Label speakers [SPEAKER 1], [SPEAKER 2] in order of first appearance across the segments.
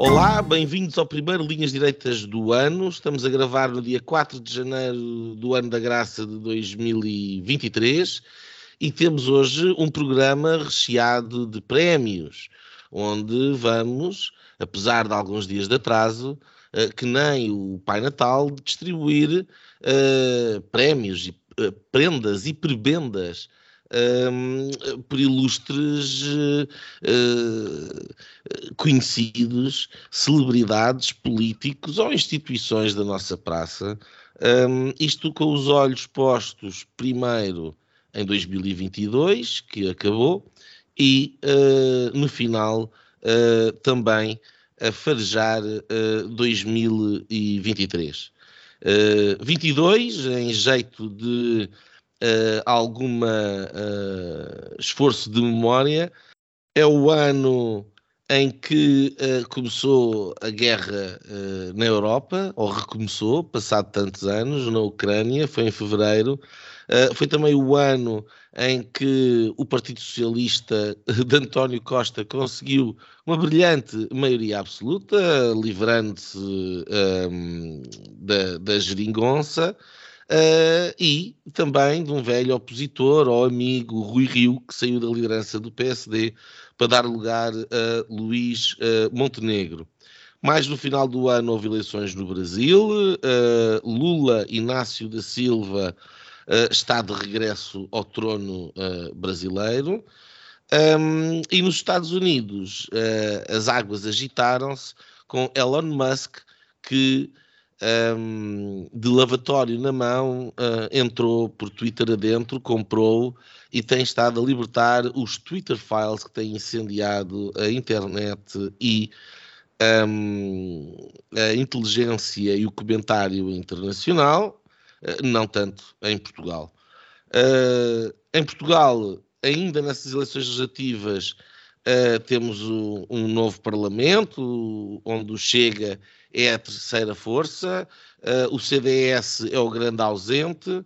[SPEAKER 1] Olá, bem-vindos ao primeiro Linhas Direitas do ano. Estamos a gravar no dia 4 de janeiro do ano da graça de 2023 e temos hoje um programa recheado de prémios, onde vamos, apesar de alguns dias de atraso, eh, que nem o Pai Natal, distribuir uh, prémios e uh, prendas e prebendas um, por ilustres uh, conhecidos, celebridades, políticos ou instituições da nossa praça. Um, isto com os olhos postos primeiro em 2022, que acabou, e uh, no final uh, também a farejar 2023. 22, em jeito de uh, alguma uh, esforço de memória, é o ano em que uh, começou a guerra uh, na Europa, ou recomeçou, passado tantos anos, na Ucrânia, foi em fevereiro. Uh, foi também o ano em que o Partido Socialista de António Costa conseguiu uma brilhante maioria absoluta, livrando-se um, da, da geringonça. Uh, e também de um velho opositor ou amigo, Rui Rio, que saiu da liderança do PSD para dar lugar a Luís uh, Montenegro. Mais no final do ano houve eleições no Brasil. Uh, Lula Inácio da Silva está de regresso ao trono brasileiro. Um, e nos Estados Unidos as águas agitaram-se com Elon Musk, que um, de lavatório na mão, uh, entrou por Twitter adentro, comprou e tem estado a libertar os Twitter files que têm incendiado a internet e um, a inteligência e o comentário internacional, uh, não tanto em Portugal. Uh, em Portugal, ainda nessas eleições legislativas, temos o, um novo Parlamento, onde Chega é a terceira força, uh, o CDS é o grande ausente, um,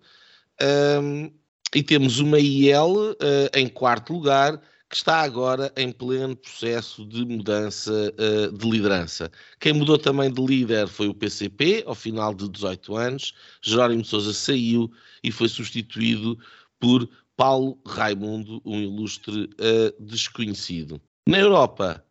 [SPEAKER 1] ehm, e temos uma IL uh, em quarto lugar, que está agora em pleno processo de mudança de liderança. Quem mudou também de líder foi o PCP, ao final de 18 anos. Jerónimo Sousa saiu e foi substituído por Paulo Raimundo, um ilustre uh, desconhecido. Na Europa,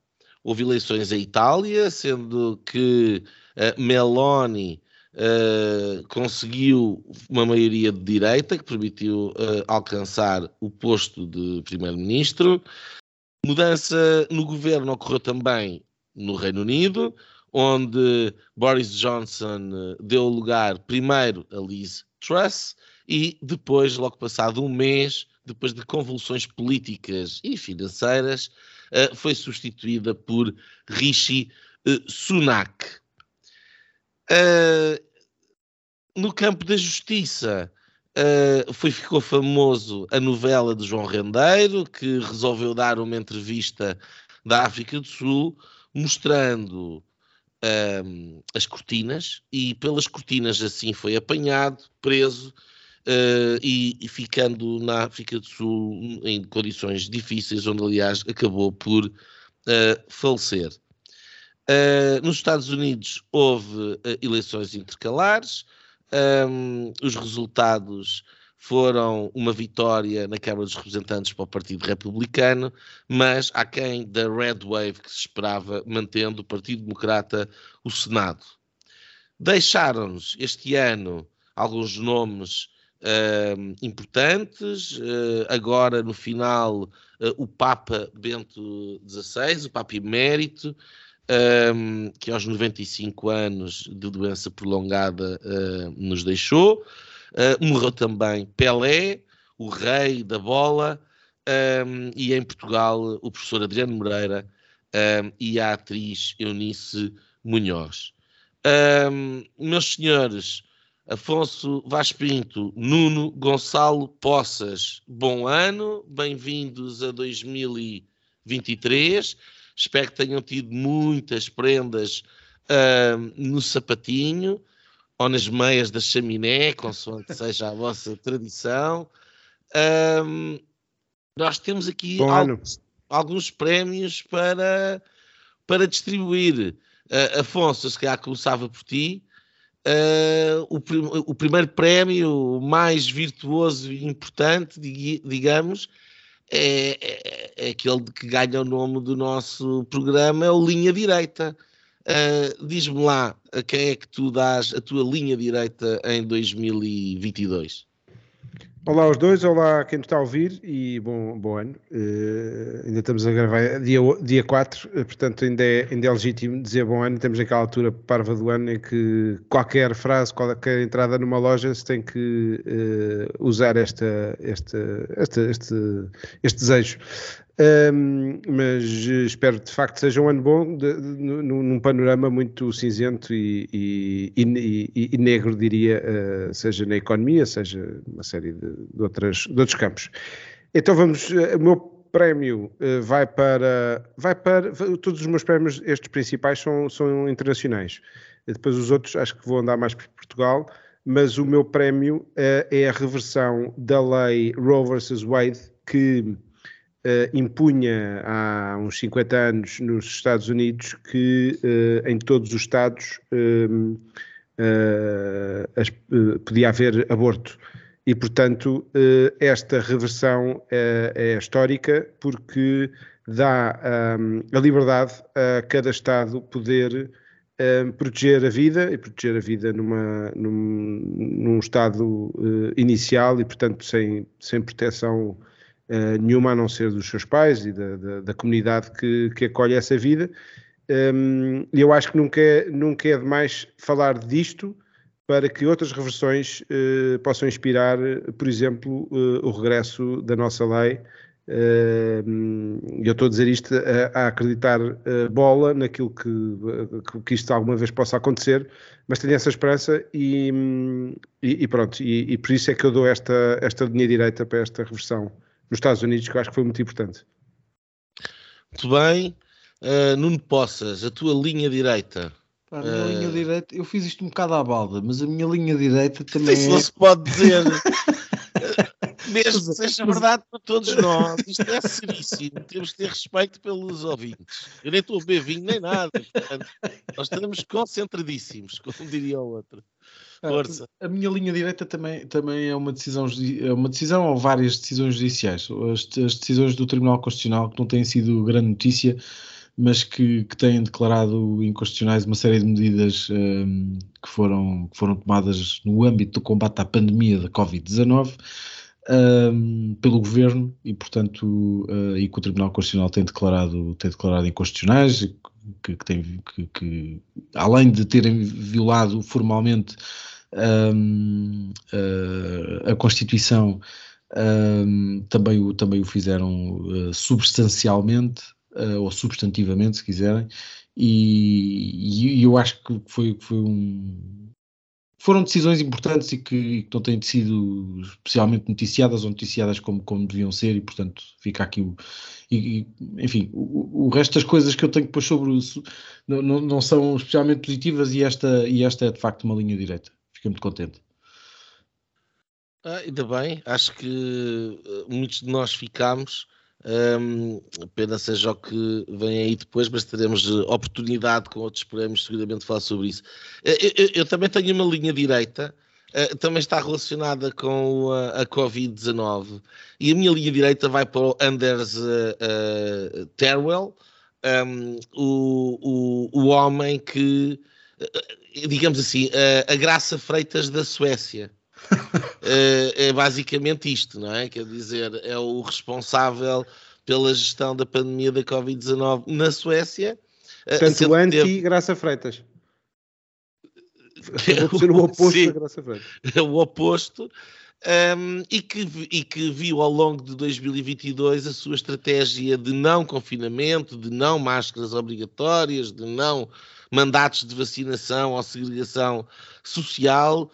[SPEAKER 1] houve eleições em Itália, sendo que uh, Meloni uh, conseguiu uma maioria de direita que permitiu alcançar o posto de primeiro-ministro. Mudança no governo ocorreu também no Reino Unido, onde Boris Johnson deu lugar primeiro a Liz Truss e depois, logo passado um mês, depois de convulsões políticas e financeiras, uh, foi substituída por Rishi uh, Sunak. Uh, no campo da justiça, foi, ficou famoso a novela de João Rendeiro, que resolveu dar uma entrevista da África do Sul, mostrando as cortinas, e pelas cortinas assim foi apanhado, preso uh, e, e, ficando na África do Sul em condições difíceis, onde aliás acabou por uh, falecer. Uh, nos Estados Unidos houve eleições intercalares, um, ehm, os resultados foram uma vitória na Câmara dos Representantes para o Partido Republicano, mas há quem da Red Wave que se esperava, mantendo o Partido Democrata o Senado. Deixaram-nos este ano alguns nomes uh, importantes. Uh, agora, no final, uh, o Papa Bento XVI, o Papa Emérito, que aos 95 anos de doença prolongada nos deixou. morreu também Pelé, o rei da bola, e em Portugal o professor Adriano Moreira, e a atriz Eunice Munhoz. Um, meus senhores, Afonso Vaz Pinto, Nuno Gonçalo Poças, bom ano, bem-vindos a 2023. Espero que tenham tido muitas prendas uh, no sapatinho ou nas meias da chaminé, consoante seja a vossa tradição. Um, nós temos aqui alguns, alguns, prémios para, para distribuir. Uh, Afonso, se calhar começava por ti. Uh, o, o, primeiro prémio mais virtuoso e importante, digamos, é, é, é, aquele que ganha o nome do nosso programa, é o Linha Direita. Uh, Diz-me lá a quem é que tu dás a tua linha direita em 2022?
[SPEAKER 2] Olá aos dois, olá a quem nos está a ouvir e bom, bom ano. Uh, ainda estamos a gravar dia, dia 4, uh, eh, portanto ainda é, ainda é legítimo dizer bom ano. Temos aquela altura parva do ano em que qualquer frase, qualquer entrada numa loja se tem que uh, usar esta, esta, esta, este, este desejo. Um, mas espero de facto seja um ano bom de, de, num panorama muito cinzento e, e, e, e negro, diria, uh, seja na economia, seja uma série de, de, outras, de outros campos. Então vamos, uh, o meu prémio uh, vai para, vai para, todos os meus prémios, estes principais são, são internacionais. Depois os outros acho que vou andar mais por Portugal, mas o meu prémio é a reversão da lei Roe vs. Wade, que uh, impunha há uns 50 anos nos Estados Unidos que uh, em todos os Estados uh, as, podia haver aborto. E, portanto, esta reversão é, é, histórica porque dá um, a liberdade a cada Estado poder um, proteger a vida e proteger a vida numa, num, num estado inicial e, portanto, sem, sem proteção uh, nenhuma a não ser dos seus pais e da, da, da comunidade que, que acolhe essa vida. Um, e eu acho que nunca é, nunca é demais falar disto para que outras reversões uh, possam inspirar, por exemplo, uh, o regresso da nossa lei. E eu estou a dizer isto a, acreditar bola naquilo que, que isto alguma vez possa acontecer, mas tenho essa esperança e, e, e pronto. E, e, por isso é que eu dou esta, esta linha direita para esta reversão nos Estados Unidos, que eu acho que foi muito importante.
[SPEAKER 1] Muito bem. Uh, Nuno Poças, a tua linha direita.
[SPEAKER 3] a minha uh... linha direita, eu fiz isto um bocado à balda, mas a minha linha direita também.
[SPEAKER 1] Isso é... não se pode dizer. Mesmo que seja verdade para todos nós, isto é seríssimo. Temos que ter respeito pelos ouvintes. Eu nem estou a beber vinho nem nada. Portanto, nós estamos concentradíssimos, como diria o outro. Força.
[SPEAKER 3] A, a minha linha direita também, também é uma decisão, é uma decisão ou várias decisões judiciais. As, as decisões do Tribunal Constitucional que não têm sido grande notícia, mas que, que têm declarado inconstitucionais uma série de medidas um, que, foram, que foram tomadas no âmbito do combate à pandemia da Covid-19. Um, pelo governo e, portanto, uh, e que o Tribunal Constitucional tem declarado, tem declarado inconstitucionais, que, que, tem, que, que além de terem violado formalmente um, uh, a Constituição um, também, o, também o fizeram uh, substancialmente uh, ou substantivamente, se quiserem, e, e, eu acho que foi, foi um. Foram decisões importantes e que, que não têm sido especialmente noticiadas ou noticiadas como, como deviam ser, e portanto fica aqui o. E, enfim, o, o resto das coisas que eu tenho depois sobre isso não, não, não são especialmente positivas, e esta, e esta é de facto uma linha direta fiquei muito contente.
[SPEAKER 1] Ah, ainda bem, acho que eh, muitos de nós ficámos. Um, apenas seja o que vem aí depois, mas teremos oportunidade com outros prémios seguramente falar sobre isso. Eu, eh, eu, eu também tenho uma linha direita, uh, também está relacionada com a, a Covid-19, e a minha linha direita vai para o Anders uh, uh, Terwell, um, o, o, o homem que digamos assim, a, a Graça Freitas da Suécia. é, é basicamente isto, não é? Quer dizer, é o responsável pela gestão da pandemia da Covid-19 na Suécia.
[SPEAKER 2] Portanto, anti-Graça Freitas. Vou ser o oposto Sim, da Graça Freitas.
[SPEAKER 1] É o oposto. um, e, que, e que viu ao longo de 2022 a sua estratégia de não confinamento, de não máscaras obrigatórias, de não mandatos de vacinação ou segregação social.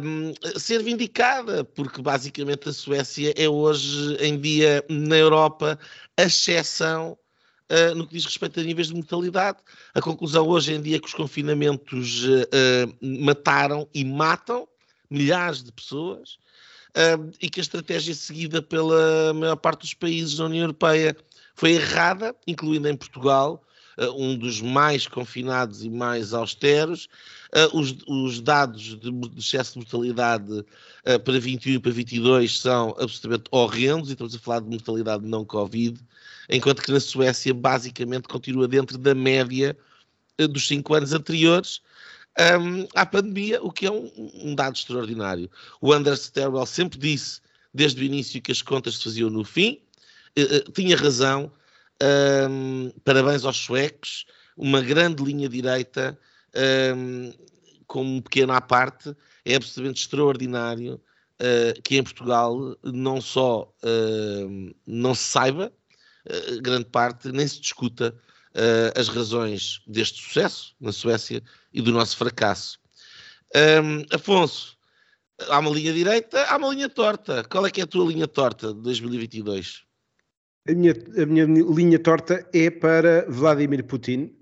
[SPEAKER 1] Um, ser vindicada, porque basicamente a Suécia é hoje em dia na Europa a exceção uh, no que diz respeito a níveis de mortalidade. A conclusão hoje em dia é que os confinamentos uh, uh, mataram e matam milhares de pessoas e que a estratégia seguida pela maior parte dos países da União Europeia foi errada, incluindo em Portugal, um dos mais confinados e mais austeros. Os, os, dados de, excesso de mortalidade para 21 e para 22 são absolutamente horrendos, e estamos a falar de mortalidade não Covid, enquanto que na Suécia basicamente continua dentro da média eh, dos cinco anos anteriores um, à pandemia, o que é um, um dado extraordinário. O Anders Sterwell sempre disse, desde o início, que as contas se faziam no fim, uh, uh, tinha razão, um, parabéns aos suecos, uma grande linha direita, um, com um pequeno à parte, é absolutamente extraordinário uh, que em Portugal não só não se saiba, eh, grande parte, nem se discuta uh, as razões deste sucesso na Suécia e do nosso fracasso. Um, Afonso, há uma linha direita, há uma linha torta. Qual é que é a tua linha torta de 2022?
[SPEAKER 2] A minha, a minha linha torta é para Vladimir Putin.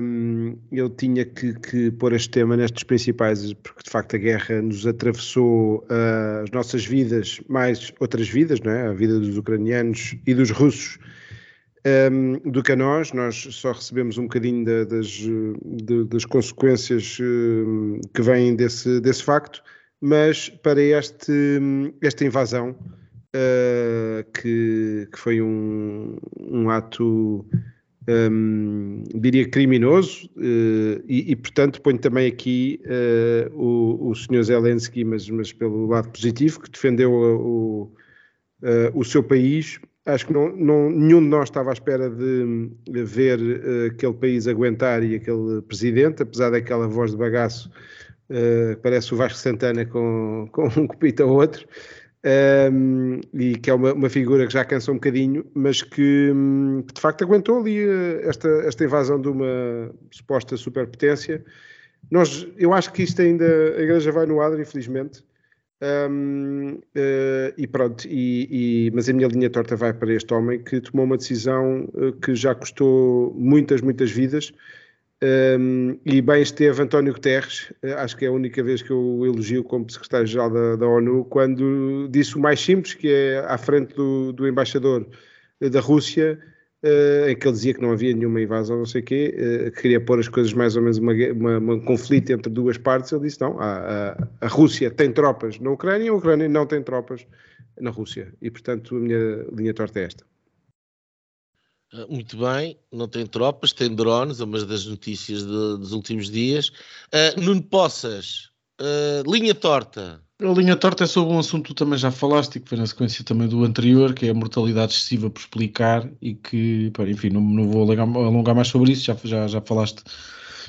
[SPEAKER 2] Um, eu tinha que, que, pôr este tema nestes principais, porque de facto a guerra nos atravessou uh, as nossas vidas, mais outras vidas, não é? a vida dos ucranianos e dos russos um, do que a nós. Nós só recebemos um bocadinho da, das, de, das consequências uh, que vêm desse, desse facto, mas para este, esta invasão, uh, que, que foi um, um ato. Um, diria criminoso uh, e, e, portanto ponho também aqui uh, o, o Sr. Zelensky, mas, mas pelo lado positivo, que defendeu o, o seu país acho que não, não, nenhum de nós estava à espera de, ver aquele país aguentar e aquele presidente, apesar daquela voz de bagaço, uh, parece o Vasco Santana com, com um copito ou outro, um, e que é uma, uma, figura que já cansa um bocadinho, mas que, que de facto aguentou ali uh, esta, esta invasão de uma suposta superpotência. Nós, eu acho que isto ainda, a igreja vai no adro, infelizmente, um, uh, eh, e pronto, e, e, mas a minha linha torta vai para este homem que tomou uma decisão uh, que já custou muitas, muitas vidas. Um, e bem esteve António Guterres, uh, acho que é a única vez que eu elogio como secretário-geral da, da, ONU, quando disse o mais simples, que é à frente do, do embaixador da Rússia, uh, em que ele dizia que não havia nenhuma invasão, não sei o quê, uh, que queria pôr as coisas mais ou menos uma, uma, uma conflito entre duas partes. Ele disse: não, a, a, a, Rússia tem tropas na Ucrânia, a Ucrânia não tem tropas na Rússia. E portanto, a minha linha torta é esta.
[SPEAKER 1] Ah, muito bem, não tem tropas, tem drones, é uma das notícias de, dos últimos dias. Uh, Nuno Poças, uh, linha torta.
[SPEAKER 3] A linha torta é sobre um assunto que tu também já falaste e que foi na sequência também do anterior, que é a mortalidade excessiva por explicar e que, pá, enfim, não, não vou alongar, alongar, mais sobre isso, já, já, já falaste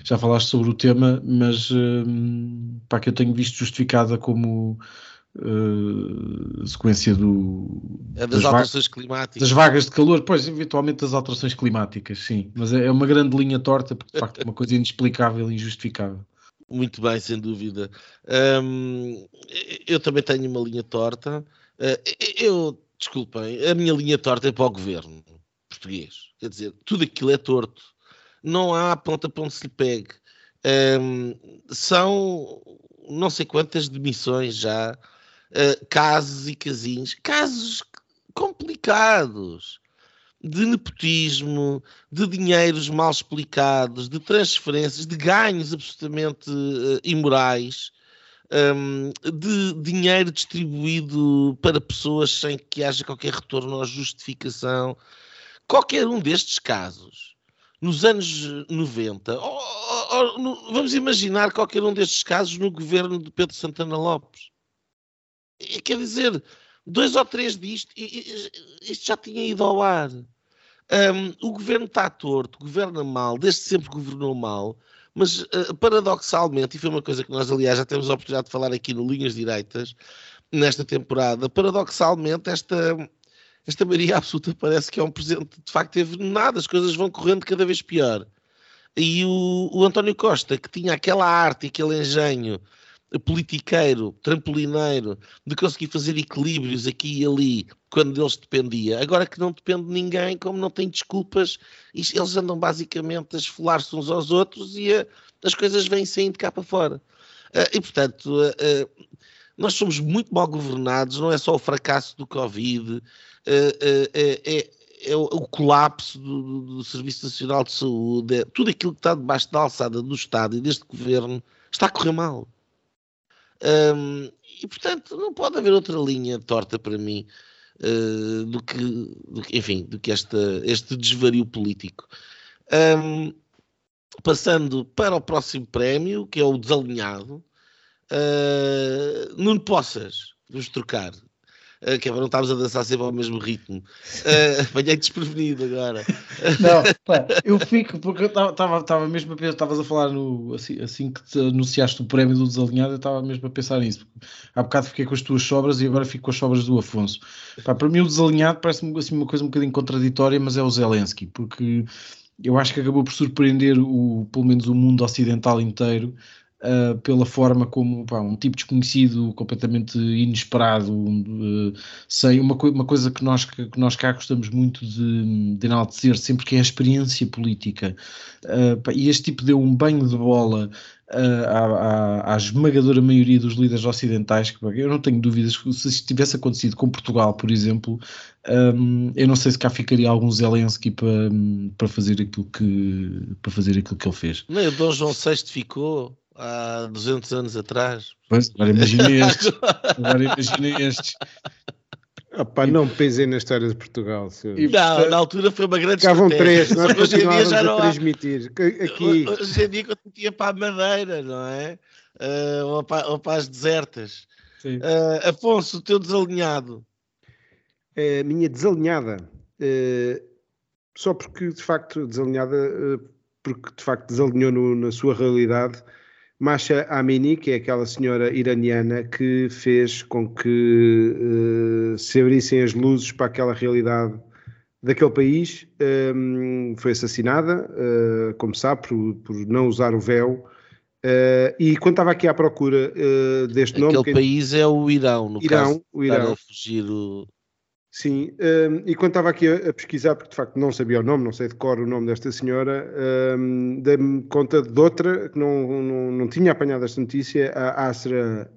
[SPEAKER 3] já falaste sobre o tema, mas hum, pá, que eu tenho visto justificada como uh, sequência do,
[SPEAKER 1] é das, das alterações climáticas.
[SPEAKER 3] Das vagas de calor, pois, eventualmente das alterações climáticas, sim, mas é, é uma grande linha torta, porque de facto é uma coisa inexplicável e injustificável.
[SPEAKER 1] Muito bem, sem dúvida. Eu também tenho uma linha torta. Uh, eu, desculpem, a minha linha torta é para o governo português. Quer dizer, tudo aquilo é torto. Não há ponta para onde se lhe pegue. São não sei quantas demissões já, uh, casos e casinhos, casos complicados de nepotismo, de dinheiros mal explicados, de transferências, de ganhos absolutamente uh, imorais, um, de dinheiro distribuído para pessoas sem que haja qualquer retorno ou justificação. Qualquer um destes casos, nos anos 90, ou, ou, ou, no, vamos imaginar qualquer um destes casos no governo de Pedro Santana Lopes. E, quer dizer, dois ou três disto, isto já tinha ido ao ar. Um, o governo está torto, governa mal, desde sempre governou mal, mas uh, paradoxalmente, e foi uma coisa que nós, aliás, já temos a oportunidade de falar aqui no Linhas Direitas, nesta temporada. Paradoxalmente, esta, esta Maria Absoluta parece que é um presente de facto teve nada, as coisas vão correndo cada vez pior. E o, o António Costa, que tinha aquela arte e aquele engenho politiqueiro, trampolineiro, de conseguir fazer equilíbrios aqui e ali, quando deles dependia. Agora que não depende de ninguém, como não tem desculpas, eles andam basicamente a esfolar-se uns aos outros e a, as coisas vêm saindo cá para fora. Uh, e, portanto, uh, uh, nós somos muito mal governados, não é só o fracasso do Covid, é, é o, o, colapso do, do, Serviço Nacional de Saúde, é, tudo aquilo que está debaixo da alçada do Estado e deste governo está a correr mal. Um, e portanto não pode haver outra linha torta para mim uh, do, que, do, que, enfim, do que esta, este desvario político. Um, passando para o próximo prémio, que é o desalinhado, uh, Nuno Poças, vamos trocar. Uh, que é para não estarmos a dançar sempre ao mesmo ritmo. Uh, apanhei desprevenido agora.
[SPEAKER 3] Não, pá, eu fico, porque eu estava mesmo a pensar, estavas a falar no, assim, assim que te anunciaste o prémio do desalinhado, eu estava mesmo a pensar nisso. Há bocado fiquei com as tuas sobras e agora fico com as sobras do Afonso. Pá, para mim o desalinhado parece-me assim, uma coisa um bocadinho contraditória, mas é o Zelensky, porque eu acho que acabou por surpreender o, pelo menos o mundo ocidental inteiro uh, pela forma como pá, um tipo desconhecido, completamente inesperado, uh, sem uma, co uma coisa que nós, que, nós cá gostamos muito de, de enaltecer sempre que é a experiência política. Uh, pá, e este tipo deu um banho de bola à, à, à, esmagadora maioria dos líderes ocidentais, que eu não tenho dúvidas que se isso tivesse acontecido com Portugal, por exemplo, um, eu não sei se cá ficaria algum Zelensky para, para fazer aquilo que para fazer aquilo que ele fez.
[SPEAKER 1] Nem o Dom João VI ficou há 200 anos atrás.
[SPEAKER 3] Pois, agora imagina estes. agora imagina estes.
[SPEAKER 2] Opa, não pensem na história de Portugal. Senhor.
[SPEAKER 1] Não, na altura foi uma grande
[SPEAKER 2] Ficavam três, nós continuávamos a transmitir. Aqui...
[SPEAKER 1] Hoje em dia quando metia para a Madeira, não é? Uh, ou, para, ou, para, as desertas. Uh, Afonso, o teu desalinhado.
[SPEAKER 2] A minha desalinhada. Uh, só porque, de facto, desalinhada, porque de facto desalinhou no, na sua realidade Masha Amini, que é aquela senhora iraniana que fez com que uh, se abrissem as luzes para aquela realidade daquele país, um, ehm, foi assassinada, uh, como sabe, por, por, não usar o véu. Uh, e quando estava aqui à procura deste
[SPEAKER 1] Aquele
[SPEAKER 2] nome.
[SPEAKER 1] Aquele país é o Irão, no
[SPEAKER 2] Irão,
[SPEAKER 1] caso.
[SPEAKER 2] O Irão.
[SPEAKER 1] a fugir o,
[SPEAKER 2] Sim, um, e quando estava aqui a, a, pesquisar, porque de facto não sabia o nome, não sei de cor o nome desta senhora, um, dei-me conta de outra que não, não, não tinha apanhado esta notícia, a Asra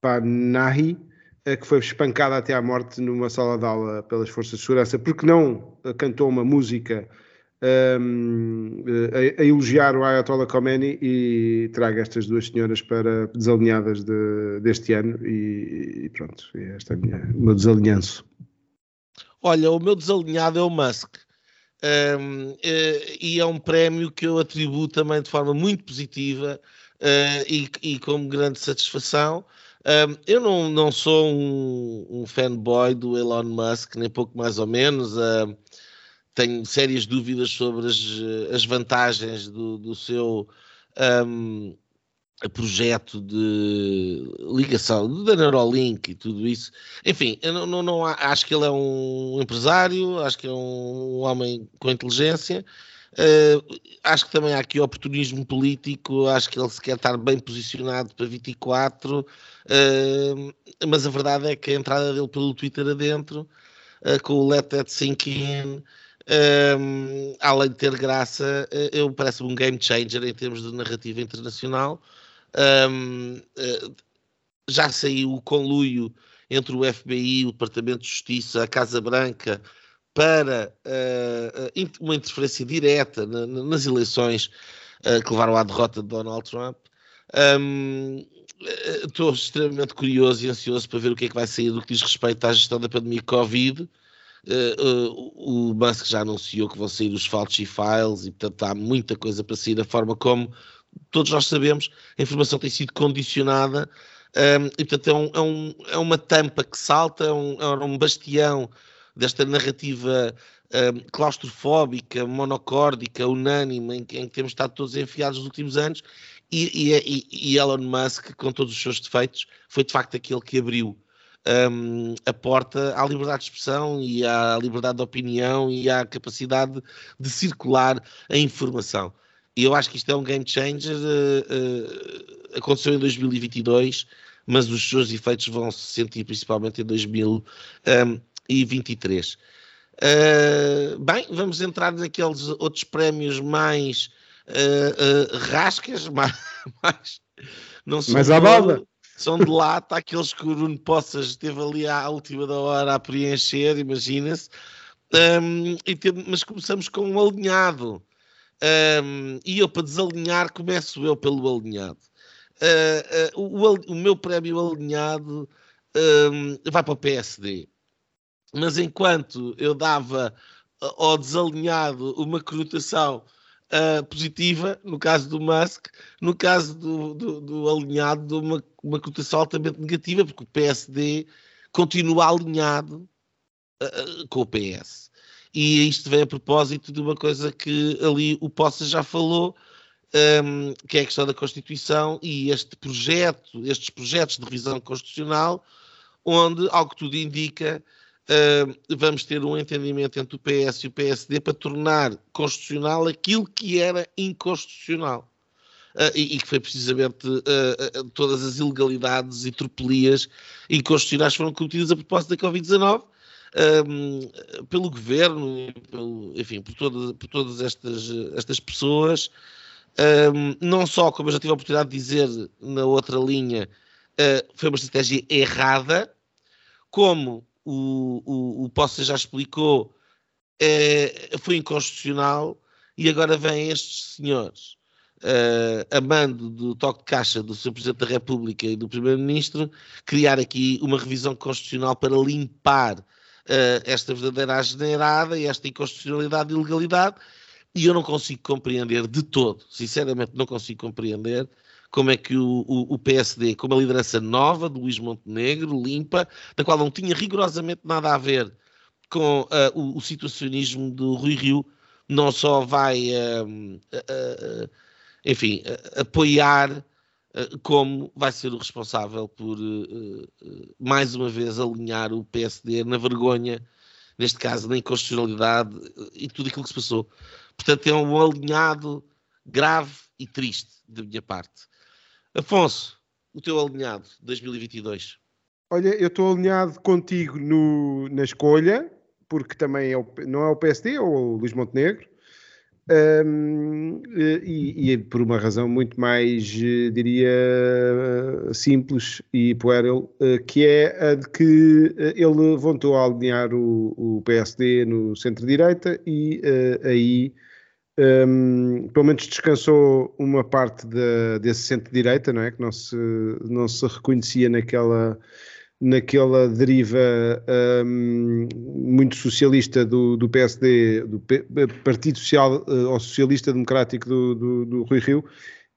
[SPEAKER 2] Panahi, que foi espancada até à morte numa sala de aula pelas forças de segurança, porque não cantou uma música um, a, a, elogiar o Ayatollah Khomeini e traga estas duas senhoras para desalinhadas de, deste ano e, e pronto, este é o meu desalinhanço.
[SPEAKER 1] Olha, o meu desalinhado é o Musk. Um, eh, e é um prémio que eu atribuo também de forma muito positiva uh, e, e com grande satisfação. Um, eu não, não sou um, um, fanboy do Elon Musk, nem pouco mais ou menos. Uh, tenho sérias dúvidas sobre as, as vantagens do, do seu projeto de ligação da Neuralink e tudo isso. Enfim, eu não, não, não, acho que ele é um empresário, acho que é um homem com inteligência. Uh, acho que também há aqui oportunismo político, acho que ele se quer estar bem posicionado para 24, uh, mas a verdade é que a entrada dele pelo Twitter adentro, uh, com o Let That Sink In, além de ter graça, eh, eu parece-me um game changer em termos de narrativa internacional. Um, eh, já saiu o conluio entre o FBI, o Departamento de Justiça, a Casa Branca, para uh, uma interferência direta na, nas eleições uh, que levaram à derrota de Donald Trump. Um, estou extremamente curioso e ansioso para ver o que é que vai sair do que diz respeito à gestão da pandemia Covid. Uh, o Musk já anunciou que vão sair os Fauci Files e, portanto, há muita coisa para sair. A forma como todos nós sabemos, a informação tem sido condicionada um, e, portanto, é, um, é, um, é, uma tampa que salta, é um, é um bastião desta narrativa um, claustrofóbica, monocórdica, unânime, em, em, que temos estado todos enfiados nos últimos anos, e, e, e, Elon Musk, com todos os seus defeitos, foi de facto aquele que abriu um, a porta à liberdade de expressão e à liberdade de opinião e à capacidade de circular a informação. E eu acho que isto é um game changer. Uh, uh, aconteceu em 2022, mas os seus efeitos vão se sentir principalmente em 2023. Uh, bem, vamos entrar naqueles outros prémios mais rascas, mais, mais
[SPEAKER 2] não são mais à balda.
[SPEAKER 1] São de lata, aqueles que o Bruno Poças esteve ali à última da hora a preencher, imagina-se. Um, mas começamos com um alinhado. Um, e eu, para desalinhar, começo eu pelo alinhado. Uh, uh, o, o, meu prémio alinhado um, vai para o PSD. Mas enquanto eu dava ao desalinhado uma conotação uh, positiva, no caso do Musk, no caso do, do, do alinhado, uma, uma cotação altamente negativa, porque o PSD continua alinhado com o PS. E isto vem a propósito de uma coisa que ali o Poça já falou, um, que é a questão da Constituição e este projeto, estes projetos de revisão constitucional, onde, ao que tudo indica, uh, vamos ter um entendimento entre o PS e o PSD para tornar constitucional aquilo que era inconstitucional. Uh, e, e, que foi precisamente uh, todas as ilegalidades e tropelias inconstitucionais foram cometidas a propósito da Covid-19 um, pelo governo, pelo, enfim, por, todas, por todas estas, estas pessoas. Um, não só, como eu já tive a oportunidade de dizer na outra linha, uh, foi uma estratégia errada, como o, o, o Poça já explicou, é, foi inconstitucional e agora vêm estes senhores, uh, a mando do toque de caixa do Sr. Presidente da República e do Primeiro-Ministro, criar aqui uma revisão constitucional para limpar uh, esta verdadeira agenerada e esta inconstitucionalidade e ilegalidade, e eu não consigo compreender de todo, sinceramente não consigo compreender como é que o, o, o, PSD, com uma liderança nova de Luís Montenegro, limpa, da qual não tinha rigorosamente nada a ver com uh, o, o, situacionismo do Rui Rio, não só vai, uh, uh, enfim, apoiar, como vai ser o responsável por, mais uma vez, alinhar o PSD na vergonha, neste caso na inconstitucionalidade e tudo aquilo que se passou. Portanto, é um alinhado grave e triste da minha parte. Afonso, o teu alinhado de 2022.
[SPEAKER 2] Olha, eu estou alinhado contigo no, na escolha, porque também é o, não é o PSD, é o Luís Montenegro, um, e, e, por uma razão muito mais, diria, simples e pueril, que é a de que ele voltou a alinhar o, o PSD no centro-direita e uh, aí um, pelo menos descansou uma parte de, desse centro-direita, não é? Que não se, não se reconhecia naquela, naquela deriva um, muito socialista do, do PSD, do P, Partido Social uh, ou Socialista Democrático do, do, do Rui Rio.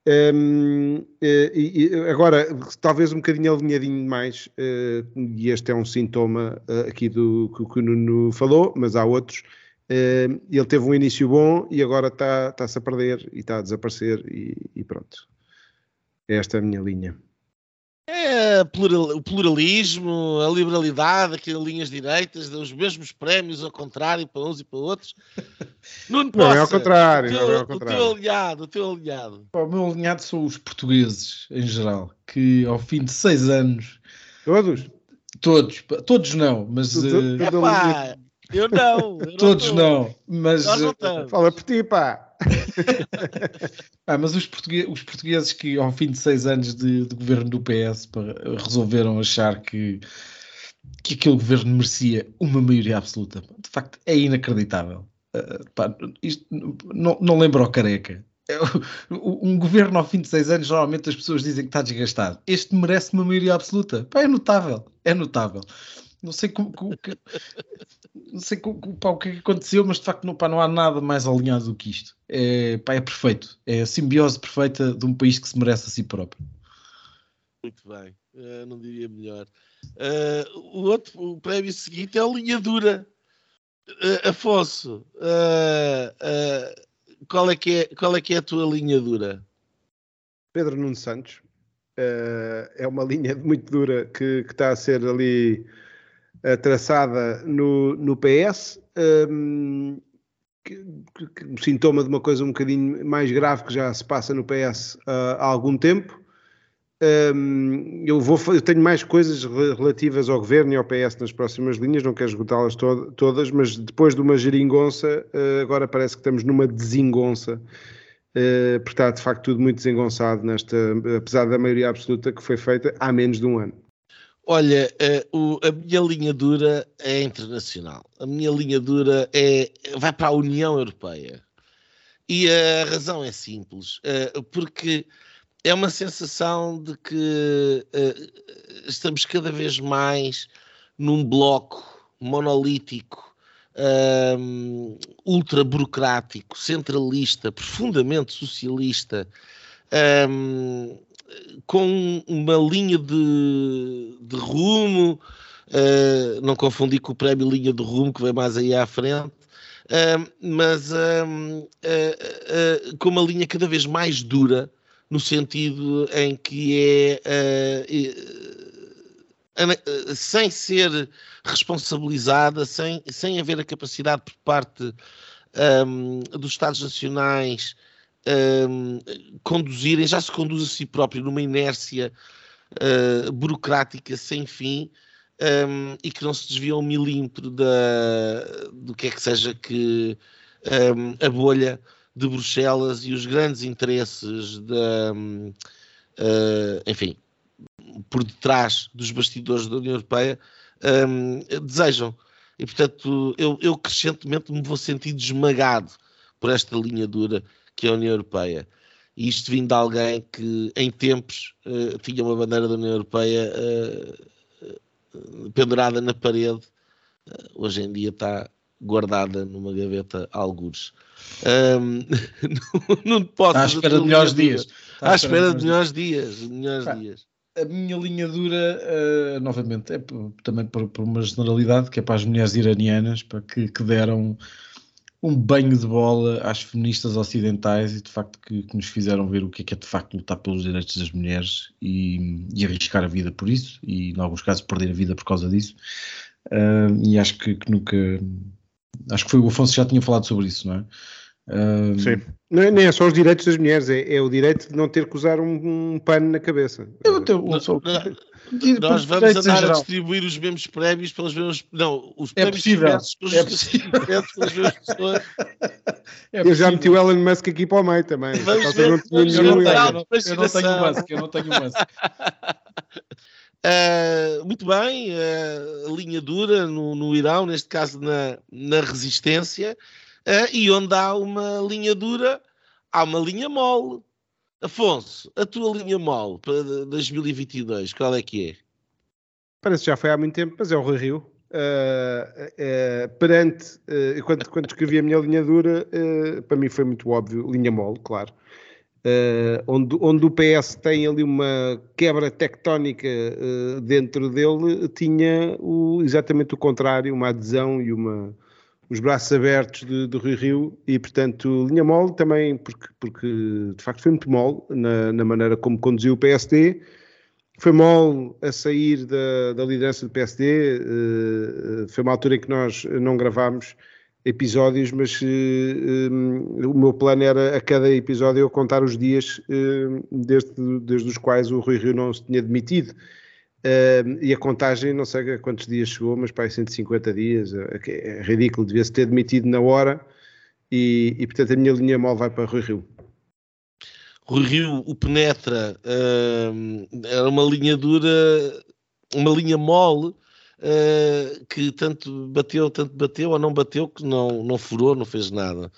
[SPEAKER 2] Um, e, e, agora, talvez um bocadinho alinhadinho mais, uh, e este é um sintoma uh, aqui do que o Nuno falou, mas há outros Uh, ele teve um início bom e agora está-se tá a perder e está a desaparecer e, e, pronto. Esta é a minha linha.
[SPEAKER 1] É plural, o pluralismo, a liberalidade, aquelas linhas direitas, os mesmos prémios ao contrário para uns e para outros.
[SPEAKER 2] Não, não é ao contrário.
[SPEAKER 1] O teu,
[SPEAKER 2] não é ao contrário.
[SPEAKER 1] o teu alinhado, o teu alinhado.
[SPEAKER 3] O meu alinhado são os portugueses, em geral, que ao fim de seis anos...
[SPEAKER 2] Todos?
[SPEAKER 3] Todos, todos não, mas...
[SPEAKER 1] Tudo, uh, eu não. Eu
[SPEAKER 3] Todos não, não mas.
[SPEAKER 2] Não fala por ti, pá.
[SPEAKER 3] ah, mas os, portugueses, os portugueses que, ao fim de seis anos de, de governo do PS, resolveram achar que, que aquele governo merecia uma maioria absoluta. De facto, é inacreditável. Uh, pá, isto não, não lembra o careca. É, um governo ao fim de seis anos, normalmente as pessoas dizem que está desgastado. Este merece uma maioria absoluta. Pá, é notável. É notável. Não sei como, como que, não sei como, pá, o que aconteceu, mas de facto não, pá, não há nada mais alinhado do que isto. É, pá, é perfeito. É a simbiose perfeita de um país que se merece a si próprio.
[SPEAKER 1] Muito bem, uh, não diria melhor. Uh, o outro o prémio seguinte é a linha dura. Uh, Afonso, uh, uh, qual, é que é, qual é que é a tua linha dura?
[SPEAKER 2] Pedro Nuno Santos. é uma linha muito dura que, que está a ser ali traçada no, no PS. Um, que, que, sintoma de uma coisa um bocadinho mais grave que já se passa no PS há algum tempo. Um, eu, vou, eu tenho mais coisas relativas ao governo e ao PS nas próximas linhas, não quero esgotá-las to todas, mas depois de uma geringonça, uh, agora parece que estamos numa desengonça, uh, porque está de facto tudo muito desengonçado, nesta, apesar da maioria absoluta que foi feita há menos de um ano.
[SPEAKER 1] Olha, uh, o, a minha linha dura é internacional. A minha linha dura é vai para a União Europeia. E a razão é simples, uh, porque é uma sensação de que uh, estamos cada vez mais num bloco monolítico, um, ultra burocrático, centralista, profundamente socialista, um, com uma linha de, de rumo, uh, não confundir com o prémio linha de rumo que vem mais aí à frente, uh, mas uh, com uma linha cada vez mais dura no sentido em que é sem ser responsabilizada, sem, sem haver a capacidade por parte um, dos Estados Nacionais um, conduzirem, já se conduz a si próprio numa inércia uh, burocrática sem fim um, e que não se desvia um milímetro da, do que é que seja que a bolha de Bruxelas e os grandes interesses da, uh, enfim, por detrás dos bastidores da União Europeia um, desejam. E, portanto, eu, eu crescentemente me vou sentir esmagado por esta linha dura que é a União Europeia. E isto vindo de alguém que, em tempos, uh, tinha uma bandeira da União Europeia uh, pendurada na parede, hoje em dia está guardada numa gaveta algures. Um, não, não posso.
[SPEAKER 3] À espera de melhores dias.
[SPEAKER 1] À espera de melhores dias. Melhores dias.
[SPEAKER 3] A minha linha dura, uh, novamente, é também por, por, uma generalidade, que é para as mulheres iranianas, para que, que deram um banho de bola às feministas ocidentais e de facto que, que, nos fizeram ver o que é que é de facto lutar pelos direitos das mulheres e, e arriscar a vida por isso e em alguns casos perder a vida por causa disso uh, e acho que, que, nunca Acho que foi o Afonso já tinha falado sobre isso, não é?
[SPEAKER 2] Um... Sim. Não é, nem é só os direitos das mulheres, é, é o direito de não ter que usar um, um pano na cabeça.
[SPEAKER 1] Eu, eu Nós vamos andar a distribuir os mesmos prémios pelos mesmos. Não, os
[SPEAKER 3] é prémios
[SPEAKER 1] possível.
[SPEAKER 3] Pelos, é possível.
[SPEAKER 1] pelas mesmas pessoas.
[SPEAKER 2] É eu já meti o Elon Musk aqui para o meio também.
[SPEAKER 3] Vamos ver, não eu, não tenho, eu, não, eu não tenho Musk, eu não tenho Musk.
[SPEAKER 1] Uh, muito bem, uh, linha dura no, no, Irão, neste caso na, na resistência, uh, e onde há uma linha dura, há uma linha mole. Afonso, a tua linha mole para 2022, qual é que é?
[SPEAKER 2] Parece que já foi há muito tempo, mas é o Rui Rio. perante, quando, quando escrevi a minha linha dura, para mim foi muito óbvio, linha mole, claro Uh, onde, onde o PS tem ali uma quebra tectónica uh, dentro dele, tinha o, exatamente o contrário, uma adesão e uma, os braços abertos de, de Rui Rio e, portanto, linha mole também, porque, porque de facto foi muito mole na, na maneira como conduziu o PSD, foi mole a sair da, da liderança do PSD, uh, eh, foi uma altura em que nós não gravámos episódios, mas uh, um, o meu plano era a cada episódio eu contar os dias uh, desde, desde os quais o Rui Rio não se tinha demitido. Uh, e a contagem, não sei a quantos dias chegou, mas para 150 dias, é, é ridículo, devia-se ter demitido na hora, e, e, portanto a minha linha mal vai para Rui Rio.
[SPEAKER 1] Rui Rio o penetra, era uma linha dura, uma linha mole, uh, que tanto bateu, tanto bateu ou não bateu, que não, não furou, não fez nada.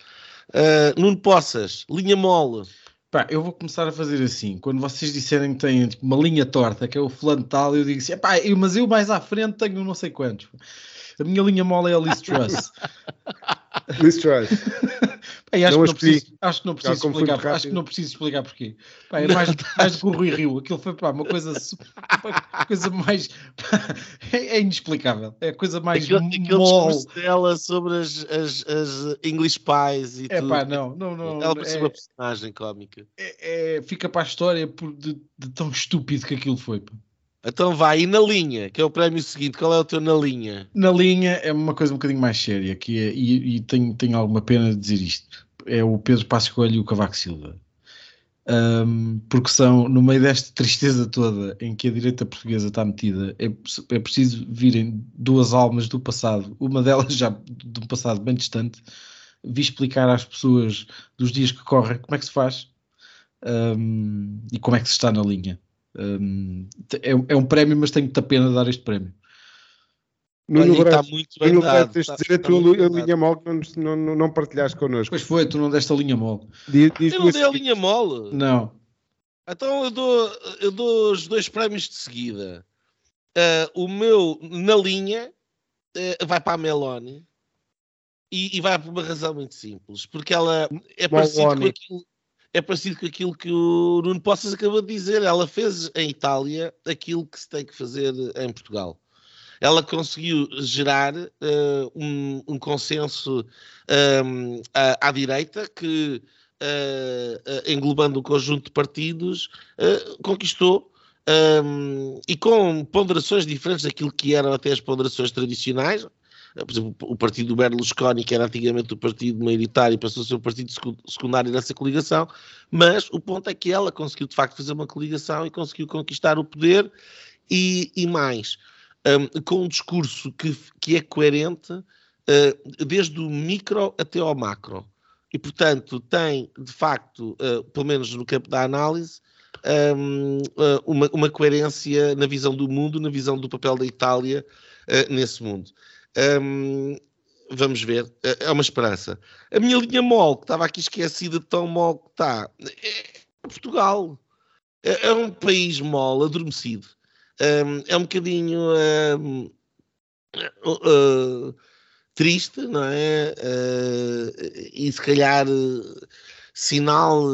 [SPEAKER 1] Uh, Nuno Poças, linha mole.
[SPEAKER 3] Pá, eu vou começar a fazer assim. Quando vocês disserem que têm tipo, uma linha torta, que é o fulano tal, eu digo assim, pá, eu, mas eu mais à frente tenho não sei quantos. A minha linha mole é a Liz Truss.
[SPEAKER 2] Liz Truss.
[SPEAKER 3] Bem, acho,
[SPEAKER 2] Não
[SPEAKER 3] que não preciso, acho que não preciso
[SPEAKER 2] Já
[SPEAKER 3] explicar, acho que não preciso explicar porquê. Pá, é mais, mais do que o Rui Rio. Aquilo foi pá, uma coisa, uma coisa mais. pá, é, é inexplicável. É a coisa mais
[SPEAKER 1] Aquele, aquele
[SPEAKER 3] mole.
[SPEAKER 1] discurso dela sobre as, as, as English Pies e
[SPEAKER 3] É
[SPEAKER 1] tudo.
[SPEAKER 3] pá, não, não, não.
[SPEAKER 1] ela parecia
[SPEAKER 3] é-
[SPEAKER 1] uma personagem cómica.
[SPEAKER 3] é- é- fica para a história por, de, de tão estúpido que aquilo foi. pá.
[SPEAKER 1] Então vai, e na linha, que é o prémio seguinte, qual é o teu na linha?
[SPEAKER 3] Na linha é uma coisa um bocadinho mais séria que é, e, e tenho, tenho alguma pena de dizer isto. É o Pedro Passos Coelho e o Cavaco Silva. Ahm, porque são, no meio desta tristeza toda em que a direita portuguesa está metida, é, é preciso virem duas almas do passado, uma delas já de um passado bem distante, vi explicar às pessoas dos dias que correm como é que se faz ahm, e como é que se está na linha. Ahm, é, é um prémio, mas tenho muita pena de dar este prémio.
[SPEAKER 2] Nuno
[SPEAKER 1] Olha, e está
[SPEAKER 2] Breves,
[SPEAKER 1] muito bem
[SPEAKER 2] Nuno
[SPEAKER 1] dado.
[SPEAKER 2] Breves, tens
[SPEAKER 1] está-
[SPEAKER 2] de dizer a
[SPEAKER 1] está
[SPEAKER 2] tua a linha mole que não, não, não, partilhaste connosco.
[SPEAKER 3] Pois foi, tu não deste a linha mole.
[SPEAKER 2] Diz, diz
[SPEAKER 1] Eu não
[SPEAKER 2] a
[SPEAKER 1] dei a linha mole.
[SPEAKER 3] Não.
[SPEAKER 1] Então eu dou, eu dou os dois prémios de seguida. Ah, o meu na linha ah, vai para a Meloni e, e vai por uma razão muito simples, porque ela é parecido com aquilo, é parecido com aquilo que o Nuno Poças acabou de dizer. Ela fez em Itália aquilo que se tem que fazer em Portugal. Ela conseguiu gerar ah, um, um consenso ahm, à, à direita que eh, englobando um conjunto de partidos, eh, conquistou ehm, e com ponderações diferentes daquilo que eram até as ponderações tradicionais. Por exemplo, o partido do Berlusconi, que era antigamente o partido maioritário, passou a ser o partido secu- secundário dessa coligação, mas o ponto é que ela conseguiu de facto fazer uma coligação e conseguiu conquistar o poder e, e mais, ehm, com um discurso que, que é coerente eh, desde o micro até ao macro e, portanto, tem, de facto, uh, pelo menos no campo da análise, um, uh, uma, uma coerência na visão do mundo, na visão do papel da Itália uh, nesse mundo. Um, vamos ver, uh, é uma esperança. A minha linha mole, que estava aqui esquecida tão mole que está, é Portugal. É, é um país mole, adormecido. Um, é um bocadinho. um, uh, triste, não é? Eh, e se calhar sinal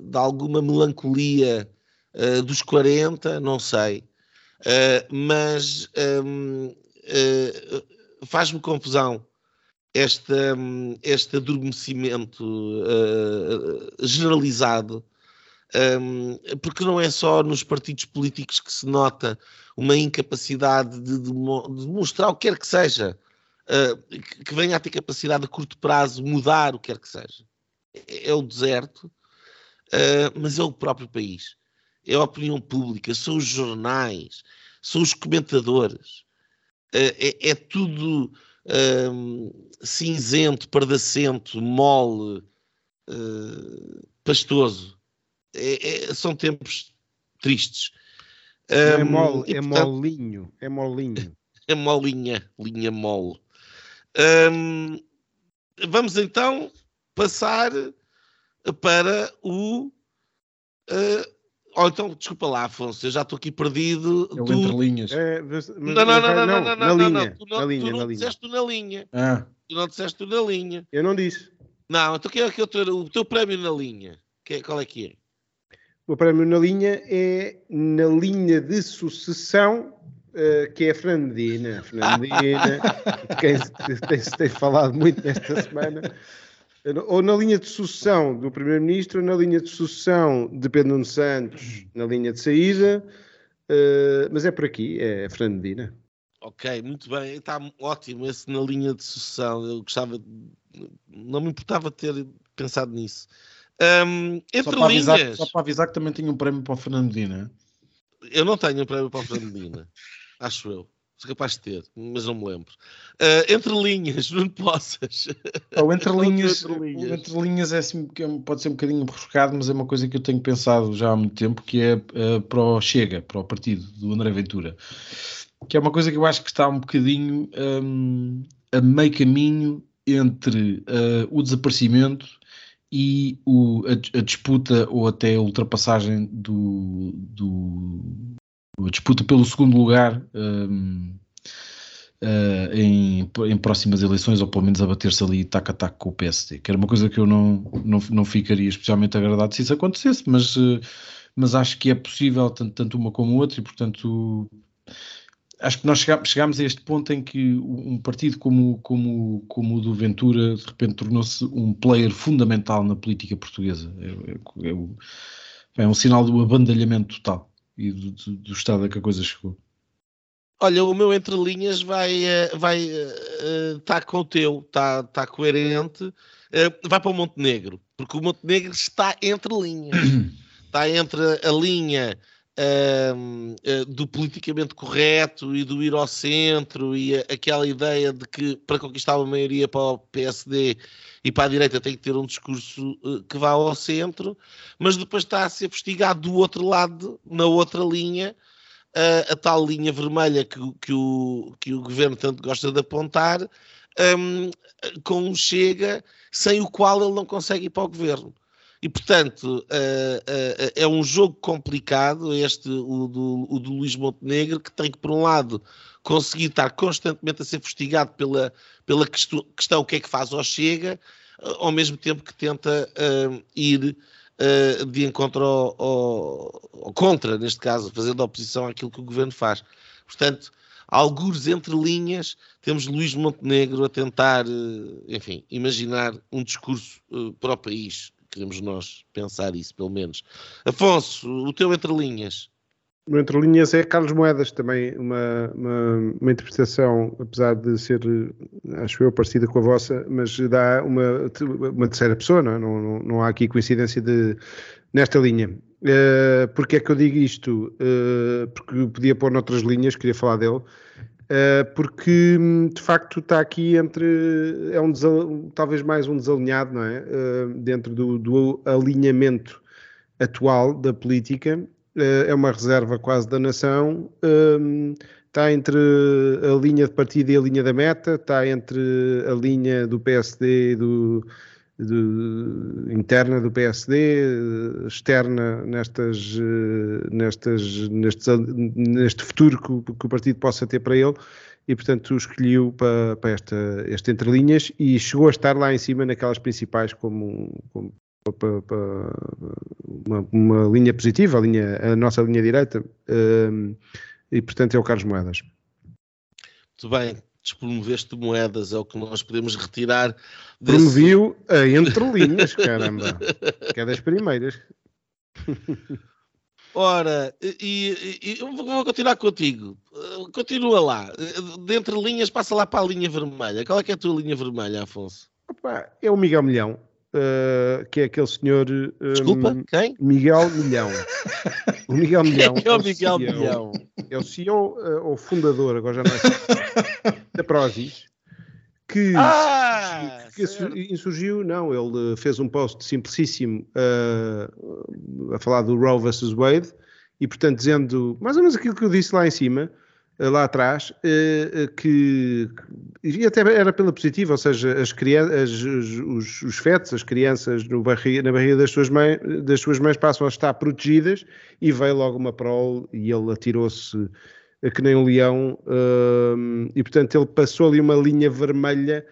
[SPEAKER 1] de alguma melancolia eh, dos 40, não sei. Mas eh, faz-me confusão este, hum, este adormecimento eh, generalizado. hum, porque não é só nos partidos políticos que se nota uma incapacidade de, demo- de demonstrar o que quer que seja, uh, que que venha a ter capacidade a curto prazo mudar o que quer que seja. É, é o deserto, uh, mas é o próprio país. É a opinião pública, são os jornais, são os comentadores. Uh, é, é tudo um, cinzento, pardacento, mole, uh, pastoso. É- é- são tempos tristes.
[SPEAKER 2] Não é
[SPEAKER 1] Um,
[SPEAKER 2] mole,
[SPEAKER 1] e,
[SPEAKER 2] é
[SPEAKER 1] portanto,
[SPEAKER 2] molinho. É molinho.
[SPEAKER 1] é molinha, linha mole. Hum, vamos então passar para o. eh, ou então, desculpa lá, Afonso, eu já estou aqui perdido.
[SPEAKER 3] É o
[SPEAKER 1] Tu-
[SPEAKER 3] entre linhas.
[SPEAKER 2] É, mas- mas-
[SPEAKER 1] Não, não, não,
[SPEAKER 2] vai-
[SPEAKER 1] não, não, não,
[SPEAKER 2] na
[SPEAKER 1] não,
[SPEAKER 2] linha,
[SPEAKER 1] não, Tu não,
[SPEAKER 2] na linha,
[SPEAKER 1] tu não
[SPEAKER 2] na linha.
[SPEAKER 1] disseste na linha.
[SPEAKER 3] Ah,
[SPEAKER 1] Tu não disseste na linha.
[SPEAKER 2] Eu não disse.
[SPEAKER 1] Não, então é que é o teu, o teu prémio na linha? Que é- qual é que é?
[SPEAKER 2] O prémio na linha é na linha de sucessão, eh, que é a Fernandina. Fernandina, de quem se tem, se tem falado muito nesta semana. Ou na linha de sucessão do Primeiro-Ministro, ou na linha de sucessão de Pedro Nuno Santos, na linha de saída. eh, mas é por aqui, é a Fernandina.
[SPEAKER 1] Ok, muito bem, está ótimo esse na linha de sucessão. Eu gostava, de- não me importava ter pensado nisso.
[SPEAKER 3] Só,
[SPEAKER 1] entre
[SPEAKER 3] para avisar,
[SPEAKER 1] linhas,
[SPEAKER 3] só para avisar que também tinha um prémio para o Fernandina.
[SPEAKER 1] eu não tenho um prémio para a Fernandina, acho eu. Sou capaz de ter, mas não me lembro. Ah, entre linhas, não possas.
[SPEAKER 3] O entre linhas,
[SPEAKER 1] entre linhas?
[SPEAKER 3] entre linhas é assim, é um- pode ser um bocadinho rebuscado, mas é uma coisa que eu tenho pensado já há muito tempo, que é eh, para o Chega, para o partido do André Ventura. Que é uma coisa que eu acho que está um bocadinho hum, a meio caminho entre eh, o desaparecimento e o- a, a disputa ou até a ultrapassagem do, do disputa pelo segundo lugar hum, uh, em, em próximas eleições, ou pelo menos a bater-se ali tac a tac com o PSD, que era uma coisa que eu não, não, não ficaria especialmente agradado se isso acontecesse, mas, uh, mas acho que é possível tanto, tanto uma como outra, e portanto acho que nós chegámos a este ponto em que um partido como, como, como o do Ventura de repente tornou-se um player fundamental na política portuguesa. É, é, é, é um sinal do abandalhamento total e do, do, do, estado a que a coisa chegou.
[SPEAKER 1] Olha, o meu entre linhas vai eh, vai está eh, uh, com o teu, está tá coerente. Vai para o Montenegro, porque o Montenegro está entre linhas. está entre a linha uh, do politicamente correto e do ir ao centro e a, aquela ideia de que para conquistar uma maioria para o PSD e para a direita tem que ter um discurso uh, que vá ao centro, mas depois está a ser investigado do outro lado, na outra linha, uh, a tal linha vermelha que, que, o, que o governo tanto gosta de apontar, um, com um chega sem o qual ele não consegue ir para o governo. E, portanto, uh, uh, é um jogo complicado, este, o do, o do Luís Montenegro, que tem que, por um lado, conseguir estar constantemente a ser fustigado pela, pela questão, o que é que faz ou chega, ao mesmo tempo que tenta ir de encontro ao, ao, ao, contra, neste caso, fazendo oposição àquilo que o governo faz. Portanto, alguns entre linhas, temos Luís Montenegro a tentar, enfim, imaginar um discurso para o país queremos nós pensar isso, pelo menos. Afonso, o teu entre linhas.
[SPEAKER 2] O entre linhas é Carlos Moedas, também uma, uma, uma, interpretação, apesar de ser, acho eu, parecida com a vossa, mas dá uma, uma terceira pessoa, não, é? não, não, não há aqui coincidência de, nesta linha. Uh, porque é que eu digo isto? Uh, porque podia pôr noutras linhas, queria falar dele. Uh, porque de facto está aqui entre é um talvez mais um desalinhado não é? Uh, dentro do, do, alinhamento atual da política. Uh, é uma reserva quase da nação. Está entre a linha de partida e a linha da meta. Está entre a linha do PSD e do de, interna do PSD, externa nestas, nestas, nestes, neste futuro que, que, o partido possa ter para ele, e portanto escolheu para, para esta, este entrelinhas e chegou a estar lá em cima naquelas principais como, como para, para uma, uma, linha positiva, a, linha, a nossa linha direita, um, e portanto é o Carlos Moedas.
[SPEAKER 1] Muito bem, despromoveste moedas, é o que nós podemos retirar.
[SPEAKER 2] Desse... Promoviu a entrelinhas, caramba, que é das primeiras.
[SPEAKER 1] Ora, e, e, eu vou continuar contigo. Continua lá. De entre linhas, passa lá para a linha vermelha. Qual é que é a tua linha vermelha, Afonso?
[SPEAKER 2] Opa, é o Miguel Milhão. Uh, que é aquele senhor.
[SPEAKER 1] Um, Desculpa, quem?
[SPEAKER 2] Miguel Milhão. O Miguel Milhão.
[SPEAKER 1] Quem é, o Miguel CEO, Milhão?
[SPEAKER 2] É o CEO uh, ou fundador, agora já não é da Prozis, que,
[SPEAKER 1] ah,
[SPEAKER 2] que insurgiu, não, ele fez um post simplicíssimo uh, a falar do Roe versus Wade e, portanto, dizendo mais ou menos aquilo que eu disse lá em cima eh, lá atrás, eh, eh, que e até era pela positiva, ou seja, as crianças, os, os fetos, as crianças no barriga, na barriga das suas, mães, das suas mães passam a estar protegidas e veio logo uma prole e ele atirou-se que nem um leão e portanto ele passou ali uma linha vermelha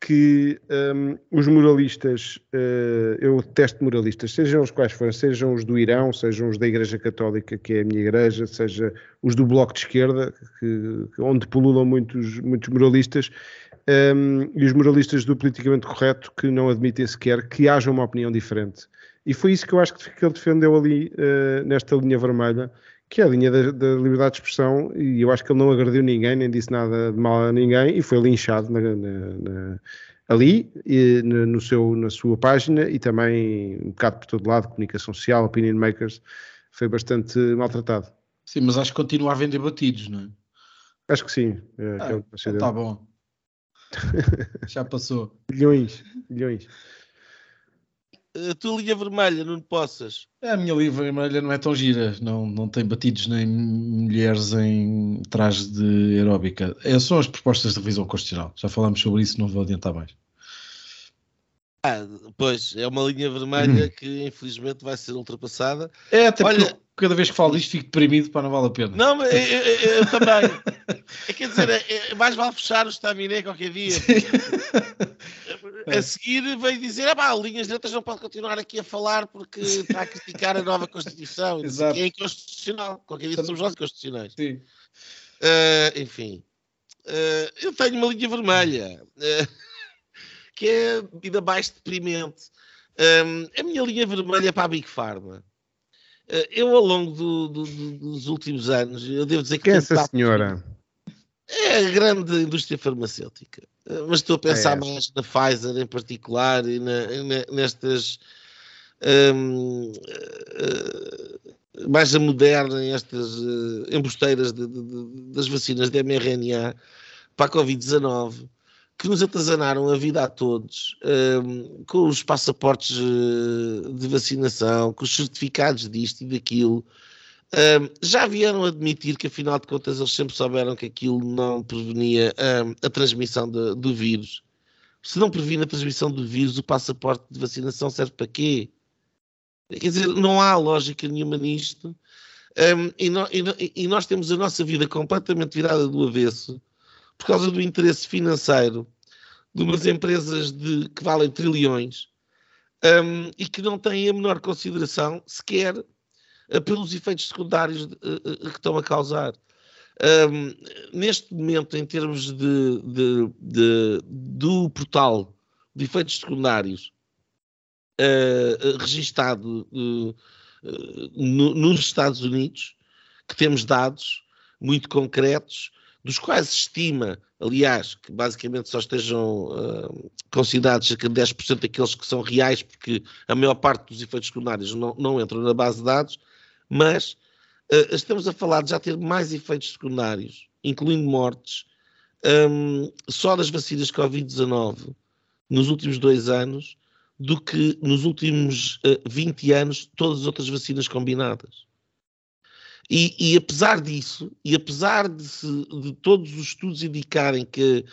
[SPEAKER 2] que um, os moralistas, uh, eu detesto moralistas, sejam os quais forem, sejam os do Irão, sejam os da Igreja Católica, que é a minha igreja, seja os do Bloco de Esquerda, que, onde pululam muitos, muitos moralistas, um, e os moralistas do politicamente correto, que não admitem sequer que haja uma opinião diferente. E foi isso que eu acho que ele defendeu ali, uh, nesta linha vermelha, que é a linha da, da, liberdade de expressão, e eu acho que ele não agrediu ninguém, nem disse nada de mal a ninguém, e foi linchado na, na, na, ali, e, no seu, na sua página, e também um bocado por todo lado, comunicação social, opinion makers, foi bastante maltratado.
[SPEAKER 3] Sim, mas acho que continua a vender batidos, não é?
[SPEAKER 2] Acho que sim. É,
[SPEAKER 3] ah, que é tá bom. Já passou.
[SPEAKER 2] milhões, milhões
[SPEAKER 1] a tua linha vermelha, não possas.
[SPEAKER 3] A minha linha vermelha não é tão gira, não, não tem batidos nem mulheres em traje de aeróbica. É, são as propostas de revisão constitucional. Já falámos sobre isso, não vou adiantar mais.
[SPEAKER 1] pois, é uma linha vermelha que infelizmente vai ser ultrapassada.
[SPEAKER 3] É, até
[SPEAKER 1] Olha-
[SPEAKER 3] porque cada vez que falo isto fico deprimido para não vale a pena.
[SPEAKER 1] Não, mas eu, eu- eu também. É, quer dizer, é, é- mais vale fechar o estaminé qualquer dia. A seguir veio dizer: ah, pá, linhas direitas não pode continuar aqui a falar porque está a criticar a nova Constituição. E
[SPEAKER 3] Exato.
[SPEAKER 1] quê. É inconstitucional. Qualquer dia somos nós inconstitucionais.
[SPEAKER 3] Sim.
[SPEAKER 1] Ah, enfim, Ah, eu tenho uma linha vermelha ah, que é ainda mais deprimente. Ahm, a minha linha vermelha é para a Big Pharma. Eu, ao longo do- do- do- dos últimos anos, eu devo dizer que
[SPEAKER 2] Quem é essa senhora?
[SPEAKER 1] é a grande indústria farmacêutica. Mas estou a pensar
[SPEAKER 2] É
[SPEAKER 1] mais na Pfizer em particular e na- na- nestas. hum, uh, mais a moderna, estas uh, embusteiras de- de- de- das vacinas de mRNA para a Covid-19 que nos atazanaram a vida a todos hum, com os passaportes uh, de vacinação, com os certificados disto e daquilo. Um, já vieram admitir que, afinal de contas, eles sempre souberam que aquilo não prevenia um, a transmissão de- do vírus. Se não previne a transmissão do vírus, o passaporte de vacinação serve para quê? Quer dizer, não há lógica nenhuma nisto. Um, e, no- e no- e nós temos a nossa vida completamente virada do avesso por causa do interesse financeiro de umas empresas de, que valem trilhões e que não têm a menor consideração sequer pelos efeitos secundários eh, eh, que estão a causar. Ahm, neste momento, em termos de, de- de- do portal de efeitos secundários eh, eh, registado eh, eh, no- nos Estados Unidos, que temos dados muito concretos, dos quais se estima, aliás, que basicamente só estejam ah, considerados cerca de 10% daqueles que são reais, porque a maior parte dos efeitos secundários não, não entram na base de dados, mas eh, estamos a falar de já ter mais efeitos secundários, incluindo mortes, hum, só das vacinas Covid-19 nos últimos dois anos, do que nos últimos eh, 20 anos todas as outras vacinas combinadas. E, e apesar disso, e apesar de, se- de todos os estudos indicarem que,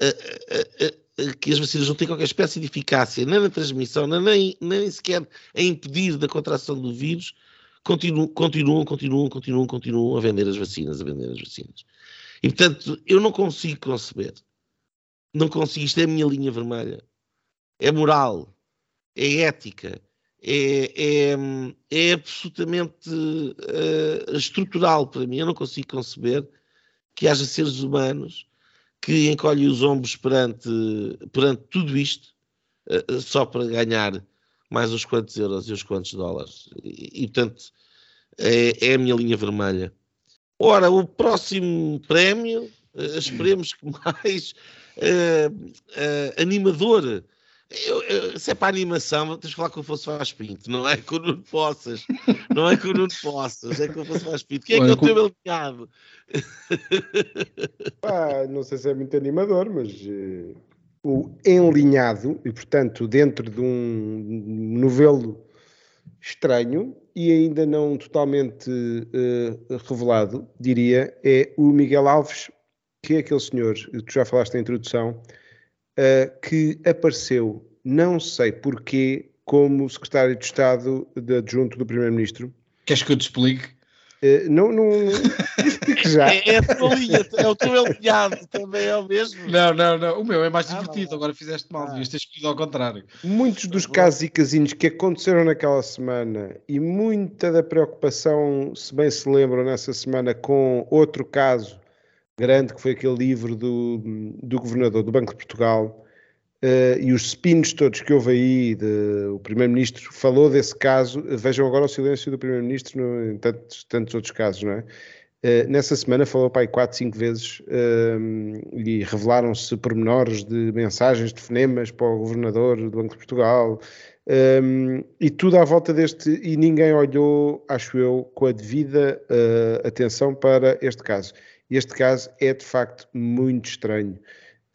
[SPEAKER 1] eh, eh, que as vacinas não têm qualquer espécie de eficácia, nem na transmissão, nem, nem sequer a impedir da contração do vírus, continuam, continuam, continuam, continuam, continuam a vender as vacinas, a vender as vacinas. E portanto, eu não consigo conceber, não consigo, isto é a minha linha vermelha, é moral, é ética, é, é, é absolutamente eh, estrutural para mim. Eu não consigo conceber que haja seres humanos que encolhem os ombros perante, perante tudo isto eh, só para ganhar mais uns quantos euros e uns quantos dólares. E, e, portanto, é, é a minha linha vermelha. Ora, o próximo prémio, eh, esperemos que mais eh, eh, animador. Eu, eu- se é para animação, tens de falar com o Afonso Vaz Pinto, não é com o Nuno Poças, não é com o Nuno Poças, é com o Afonso Vaz Pinto. Quem é que é o teu alinhado?
[SPEAKER 2] Pá, não sei se é muito animador, mas o enlinhado, e portanto dentro de um novelo estranho e ainda não totalmente eh, revelado, diria, é o Miguel Alves, que é aquele senhor, tu já falaste na introdução, eh, que apareceu, não sei porquê, como secretário de Estado de adjunto do Primeiro-Ministro.
[SPEAKER 3] Queres que eu te explique?
[SPEAKER 2] Eh, não, não, já.
[SPEAKER 1] É, é a tua linha, é o teu alinhado, também é o mesmo.
[SPEAKER 3] Não, não, não. O meu é mais
[SPEAKER 1] Ah,
[SPEAKER 3] divertido.
[SPEAKER 1] não.
[SPEAKER 3] Agora fizeste mal.
[SPEAKER 1] Ah.
[SPEAKER 3] Devias ter escolhido ao contrário.
[SPEAKER 2] Muitos dos casos e casinhos que aconteceram naquela semana e muita da preocupação, se bem se lembram, nessa semana com outro caso grande, que foi aquele livro do, do governador do Banco de Portugal, eh, e os spins todos que houve aí, de- o Primeiro-Ministro falou desse caso, vejam agora o silêncio do Primeiro-Ministro em tantos, tantos outros casos, não é? Eh, nessa semana falou aí quatro, cinco vezes eh, e revelaram-se pormenores de mensagens, de fonemas para o governador do Banco de Portugal eh, e tudo à volta deste e ninguém olhou, acho eu, com a devida eh, atenção para este caso. Este caso é de facto muito estranho.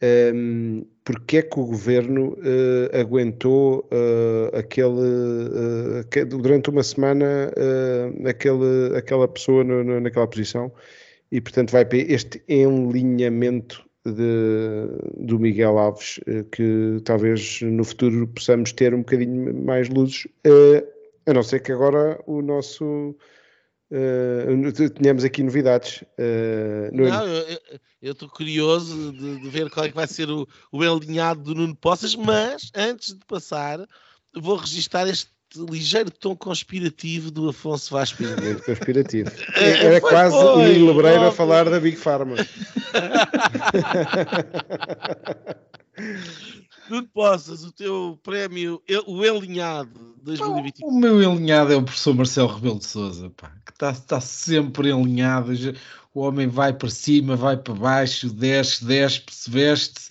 [SPEAKER 2] Um, porque é que o governo eh, aguentou eh, aquele, aque- durante uma semana aquele, aquela pessoa no- no- naquela posição? E portanto vai para este enlinhamento de, do Miguel Alves, uh, que talvez no futuro possamos ter um bocadinho mais luzes, uh, a não ser que agora o nosso uh, tenhamos aqui novidades.
[SPEAKER 1] não, eu estou curioso de, de, ver qual é que vai ser o, o alinhado do Nuno Poças, mas antes de passar, vou registar este ligeiro tom conspirativo do Afonso Vaz Pinto.
[SPEAKER 2] Muito conspirativo. É, Era foi, quase o Nilo Lebreiro a falar da Big Pharma.
[SPEAKER 1] Nuno Poças, o teu prémio, o Elinhado 2021.
[SPEAKER 3] O meu Elinhado é o professor Marcelo Rebelo de Souza, pá, que está tá sempre alinhado. O homem vai para cima, vai para baixo, desce, desce, se veste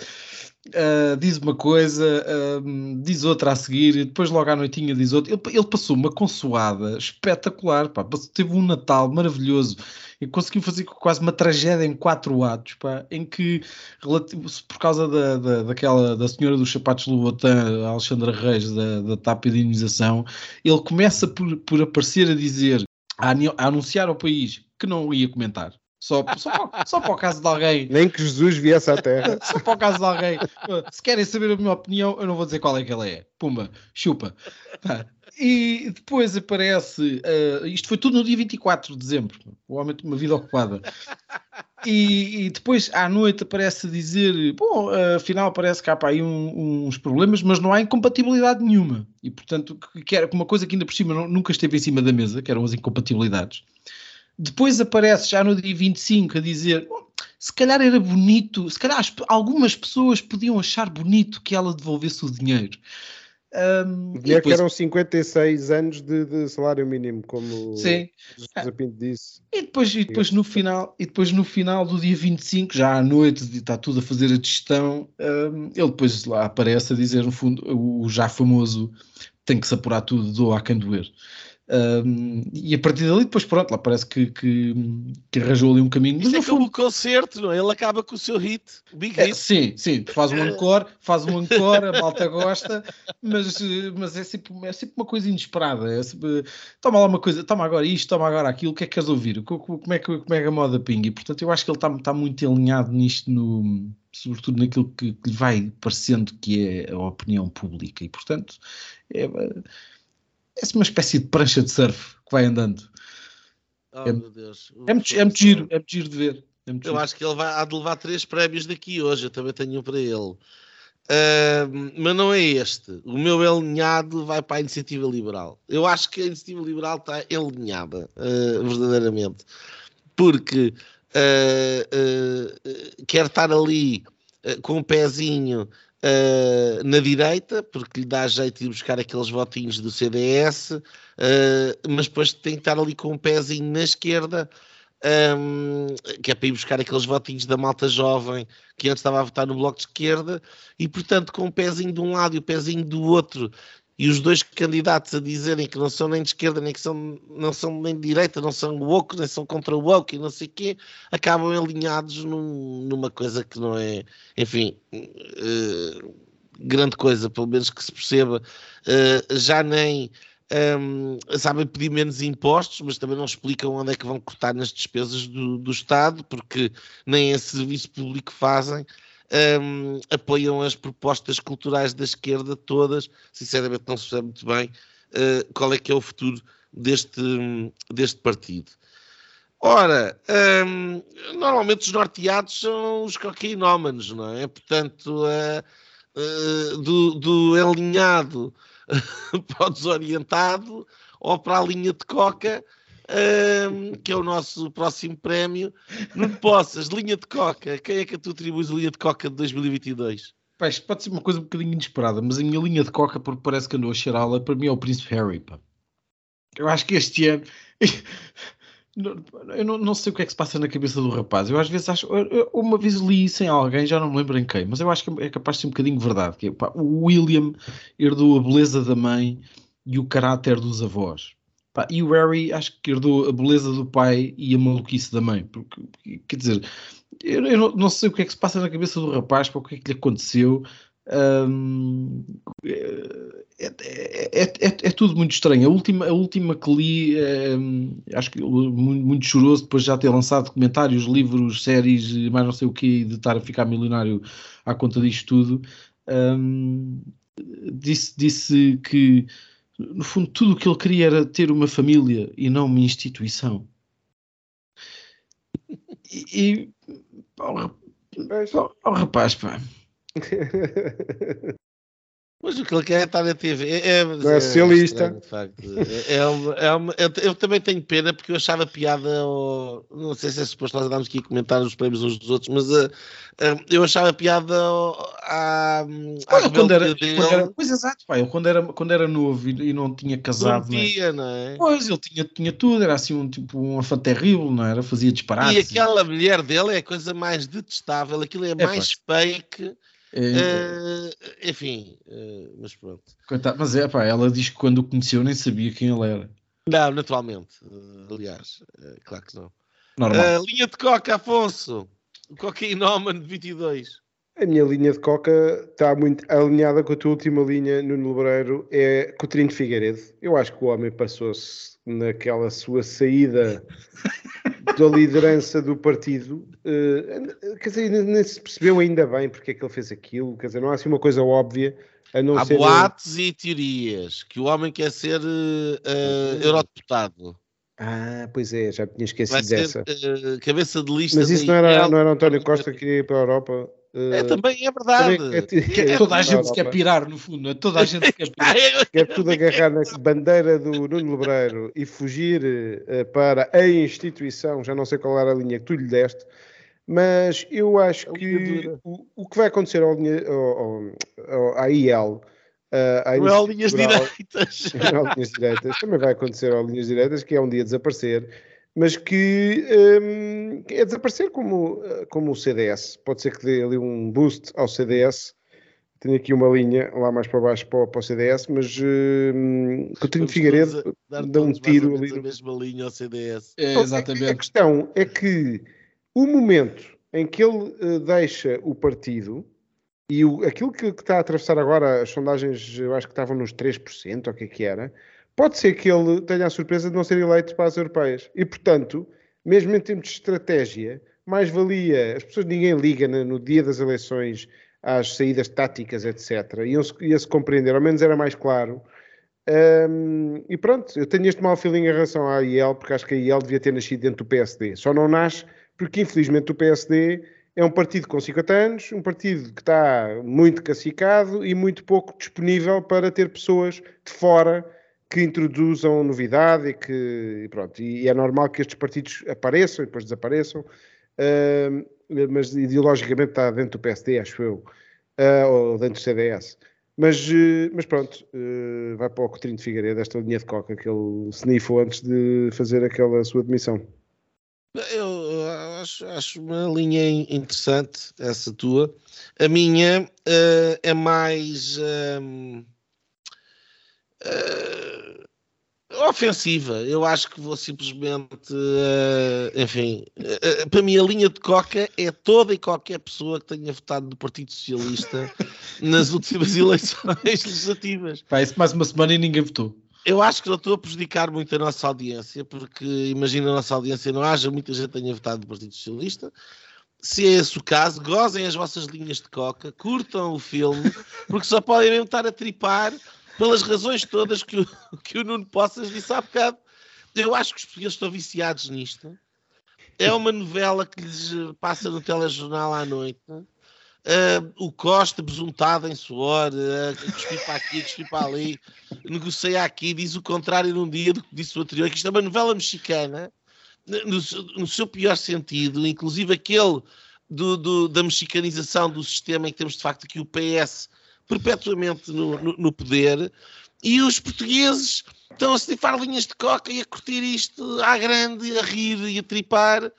[SPEAKER 3] Uh, diz uma coisa, uh, diz outra a seguir, e depois logo à noitinha diz outra. Ele, ele passou uma consoada espetacular, pá. teve um Natal maravilhoso e conseguiu fazer quase uma tragédia em quatro atos, pá, em que, por causa da, da, daquela, da senhora dos sapatos Louboutin, Alexandra Reis, da, da TAP de indenização, ele começa por, por aparecer a dizer, a, a anunciar ao país que não ia comentar. Só, só, só para o caso de alguém.
[SPEAKER 2] Nem que Jesus viesse à Terra.
[SPEAKER 3] só para o caso de alguém. Se querem saber a minha opinião, eu não vou dizer qual é que ela é. Pumba, chupa. E depois aparece. Uh, isto foi tudo no dia 24 de dezembro. O homem tem uma vida ocupada. E, e, depois à noite aparece dizer: Bom, afinal parece que há para aí um, uns problemas, mas não há incompatibilidade nenhuma. E portanto, que era uma coisa que ainda por cima nunca esteve em cima da mesa, que eram as incompatibilidades. Depois aparece já no dia 25 a dizer se calhar era bonito, se calhar algumas pessoas podiam achar bonito que ela devolvesse o dinheiro.
[SPEAKER 2] Um, e depois... que eram 56 anos de, de, salário mínimo, como
[SPEAKER 3] Sim.
[SPEAKER 2] José Pinto disse.
[SPEAKER 3] E depois, e depois no final, e depois no final do dia 25, já à noite, está tudo a fazer a gestão, um, ele depois lá aparece a dizer, no fundo, o já famoso tem que se apurar tudo, do a doer. Um, e a partir dali, depois pronto, lá parece que, que, que arranjou ali um caminho.
[SPEAKER 1] Isso é fundo... como o concerto, não é? Ele acaba com o seu hit, o big
[SPEAKER 3] é,
[SPEAKER 1] hit.
[SPEAKER 3] Sim, sim, faz um encore, faz um encore, a malta gosta, mas, mas é, sempre, é sempre uma coisa inesperada. É sempre, toma lá uma coisa, toma agora isto, toma agora aquilo, o que é que queres ouvir? Como é que, como é que a moda pinga? E portanto, eu acho que ele está, está muito alinhado nisto, no, sobretudo naquilo que, que lhe vai parecendo que é a opinião pública. E portanto, é é uma espécie de prancha de surf que vai andando.
[SPEAKER 1] Oh, é, meu Deus.
[SPEAKER 3] É muito, é muito giro, é muito giro de ver. É eu
[SPEAKER 1] giro. acho que ele vai, há de levar três prémios daqui hoje, eu também tenho um para ele. Uh, mas não é este. O meu alinhado vai para a iniciativa liberal. Eu acho que a iniciativa liberal está alinhada, uh, verdadeiramente, porque uh, quer estar ali com um pezinho uh, na direita, porque lhe dá jeito de buscar aqueles votinhos do CDS, uh, mas depois tem que estar ali com um pezinho na esquerda, um, que é para ir buscar aqueles votinhos da malta jovem que antes estava a votar no Bloco de Esquerda, e portanto com um pezinho de um lado e o um pezinho do outro, e os dois candidatos a dizerem que não são nem de esquerda, nem que são, não são nem de direita, não são woke, nem são contra woke e não sei o quê, acabam alinhados num, numa coisa que não é, enfim, uh, grande coisa, pelo menos que se perceba, uh, já nem um, ehm, sabem pedir menos impostos, mas também não explicam onde é que vão cortar nas despesas do, do Estado, porque nem esse serviço público fazem um, apoiam as propostas culturais da esquerda todas. Sinceramente, não se sabe muito bem uh, qual é que é o futuro deste, deste partido. Ora, um, normalmente os norteados são os cocainómanos, não é? Portanto, uh, uh, do, do alinhado para o desorientado ou para a linha de coca, um, que é o nosso próximo prémio. Não possas, linha de coca. Quem é que tu atribuis a linha de coca de 2022?
[SPEAKER 3] Pá, pode ser uma coisa um bocadinho inesperada, mas a minha linha de coca, porque parece que andou a cheirá-la, para mim é o Príncipe Harry. Pá. Eu acho que este ano. Eu não, não, sei o que é que se passa na cabeça do rapaz. Eu às vezes acho. Uma vez li isso em alguém, já não me lembro em quem, mas eu acho que é capaz de ser um bocadinho verdade. Que, é, pá, o William herdou a beleza da mãe e o caráter dos avós. Pá, e o Harry acho que herdou a beleza do pai e a maluquice da mãe. Porque, quer dizer, eu, eu não, sei o que é que se passa na cabeça do rapaz, para o que é que lhe aconteceu. Um, é, é, é, é, tudo muito estranho. A última, a última que li, acho que muito, muito choroso depois de já ter lançado documentários, livros, séries, mais não sei o que, de estar a ficar milionário à conta disto tudo. Um, disse, disse que no fundo tudo o que ele queria era ter uma família e não uma instituição. E, e oh, oh, rapaz, pá.
[SPEAKER 1] Mas o que ele quer é estar na TV. É,
[SPEAKER 2] é, não é, é socialista.
[SPEAKER 1] É, é, uma, é uma, eu também tenho pena porque eu achava piada. Ao, não sei se é suposto nós andarmos aqui a comentar os prémios uns dos outros, mas uh, uh, eu achava piada à.
[SPEAKER 3] à quando era, quando era, Pois exato, pai. quando era, quando era novo e, e não tinha casado.
[SPEAKER 1] Não tinha, não é?
[SPEAKER 3] Pois ele tinha, tinha tudo, era assim um tipo um afã terrível, não era? Fazia disparates.
[SPEAKER 1] E aquela mulher dele é a coisa mais detestável, aquilo é, mais fake Uh, enfim, uh, mas pronto.
[SPEAKER 3] Coitado, mas é pá, ela diz que quando o conheceu nem sabia quem ele era.
[SPEAKER 1] Não, naturalmente. Uh, aliás, claro que não. Normal. linha de coca, Afonso. O cocainómano de 22.
[SPEAKER 2] A minha linha de coca está muito alinhada com a tua última linha, no Lebreiro, é Coutinho de Figueiredo. Eu acho que o homem passou-se naquela sua saída da liderança do partido, uh, quer dizer, nem se percebeu ainda bem porque é que ele fez aquilo, quer dizer, não há assim uma coisa óbvia. A não
[SPEAKER 1] há
[SPEAKER 2] ser
[SPEAKER 1] boatos e teorias que o homem quer ser uh, eurodeputado.
[SPEAKER 2] Ah, pois é, já tinha esquecido ser, dessa.
[SPEAKER 1] Uh, cabeça de lista.
[SPEAKER 2] Mas isso não era, não era António Costa que queria ir para a Europa?
[SPEAKER 1] É, também é verdade. Também
[SPEAKER 3] é, é, toda a gente quer pirar, no fundo. É toda a gente quer pirar.
[SPEAKER 2] quer tudo agarrar na bandeira do Nuno Lebreiro e fugir uh, para a instituição. Já não sei qual era a linha que tu lhe deste, mas eu acho que o, o, que vai acontecer ao, ao, ao, à IEL.
[SPEAKER 1] Uh, não é ao linhas direitas.
[SPEAKER 2] Não é linhas direitas. Também vai acontecer ao linhas direitas, que é um dia desaparecer mas que um, é desaparecer como, como o CDS. Pode ser que dê ali um boost ao CDS. Tenho aqui uma linha lá mais para baixo para, para o CDS, mas um, Coutinho de Figueiredo dá um tiro ali.
[SPEAKER 1] A mesma linha ao CDS.
[SPEAKER 3] É, exatamente.
[SPEAKER 2] A questão é que o momento em que ele uh, deixa o partido e o, aquilo que, que, está a atravessar agora, as sondagens eu acho que estavam nos 3%, ou o que é que era, pode ser que ele tenha a surpresa de não ser eleito para as europeias. E, portanto, mesmo em termos de estratégia, mais valia, as pessoas, ninguém liga no, dia das eleições às saídas táticas, etc. Iam-se ia-se compreender, ao menos era mais claro. Um, e pronto, eu tenho este mau feeling em relação à IEL, porque acho que a IEL devia ter nascido dentro do PSD. Só não nasce porque, infelizmente, o PSD é um partido com 50 anos, um partido que está muito cacicado e muito pouco disponível para ter pessoas de fora que introduzam novidade e que pronto, e é normal que estes partidos apareçam e depois desapareçam, uh, mas ideologicamente está dentro do PSD, acho eu, uh, ou dentro do CDS. Mas, uh, mas pronto, eh, vai para o Coutinho de Figueiredo, esta linha de coca que ele snifou antes de fazer aquela sua demissão.
[SPEAKER 1] Eu acho, acho uma linha interessante, essa tua. A minha eh, é mais. Uh, ofensiva. Eu acho que vou simplesmente, uh, enfim, uh, para mim a linha de coca é toda e qualquer pessoa que tenha votado no Partido Socialista nas últimas eleições legislativas.
[SPEAKER 3] Parece mais uma semana e ninguém votou.
[SPEAKER 1] Eu acho que não estou a prejudicar muito a nossa audiência, porque imagina a nossa audiência não haja muita gente que tenha votado no Partido Socialista. Se é esse o caso, gozem as vossas linhas de coca, curtam o filme, porque só podem mesmo estar a tripar pelas razões todas que o, que o Nuno Poças disse há bocado. Eu acho que os portugueses estão viciados nisto. É uma novela que lhes passa no telejornal à noite. Uh, o Costa besuntado em suor, uh, cuspir para aqui, cuspir para ali, negocia aqui, diz o contrário num dia do que disse o anterior, que isto é uma novela mexicana, no, no seu pior sentido, inclusive aquele do, do, da mexicanização do sistema em que temos de facto aqui o PS perpetuamente no, no, no poder e os portugueses estão a snifar linhas de coca e a curtir isto à grande, a rir e a tripar,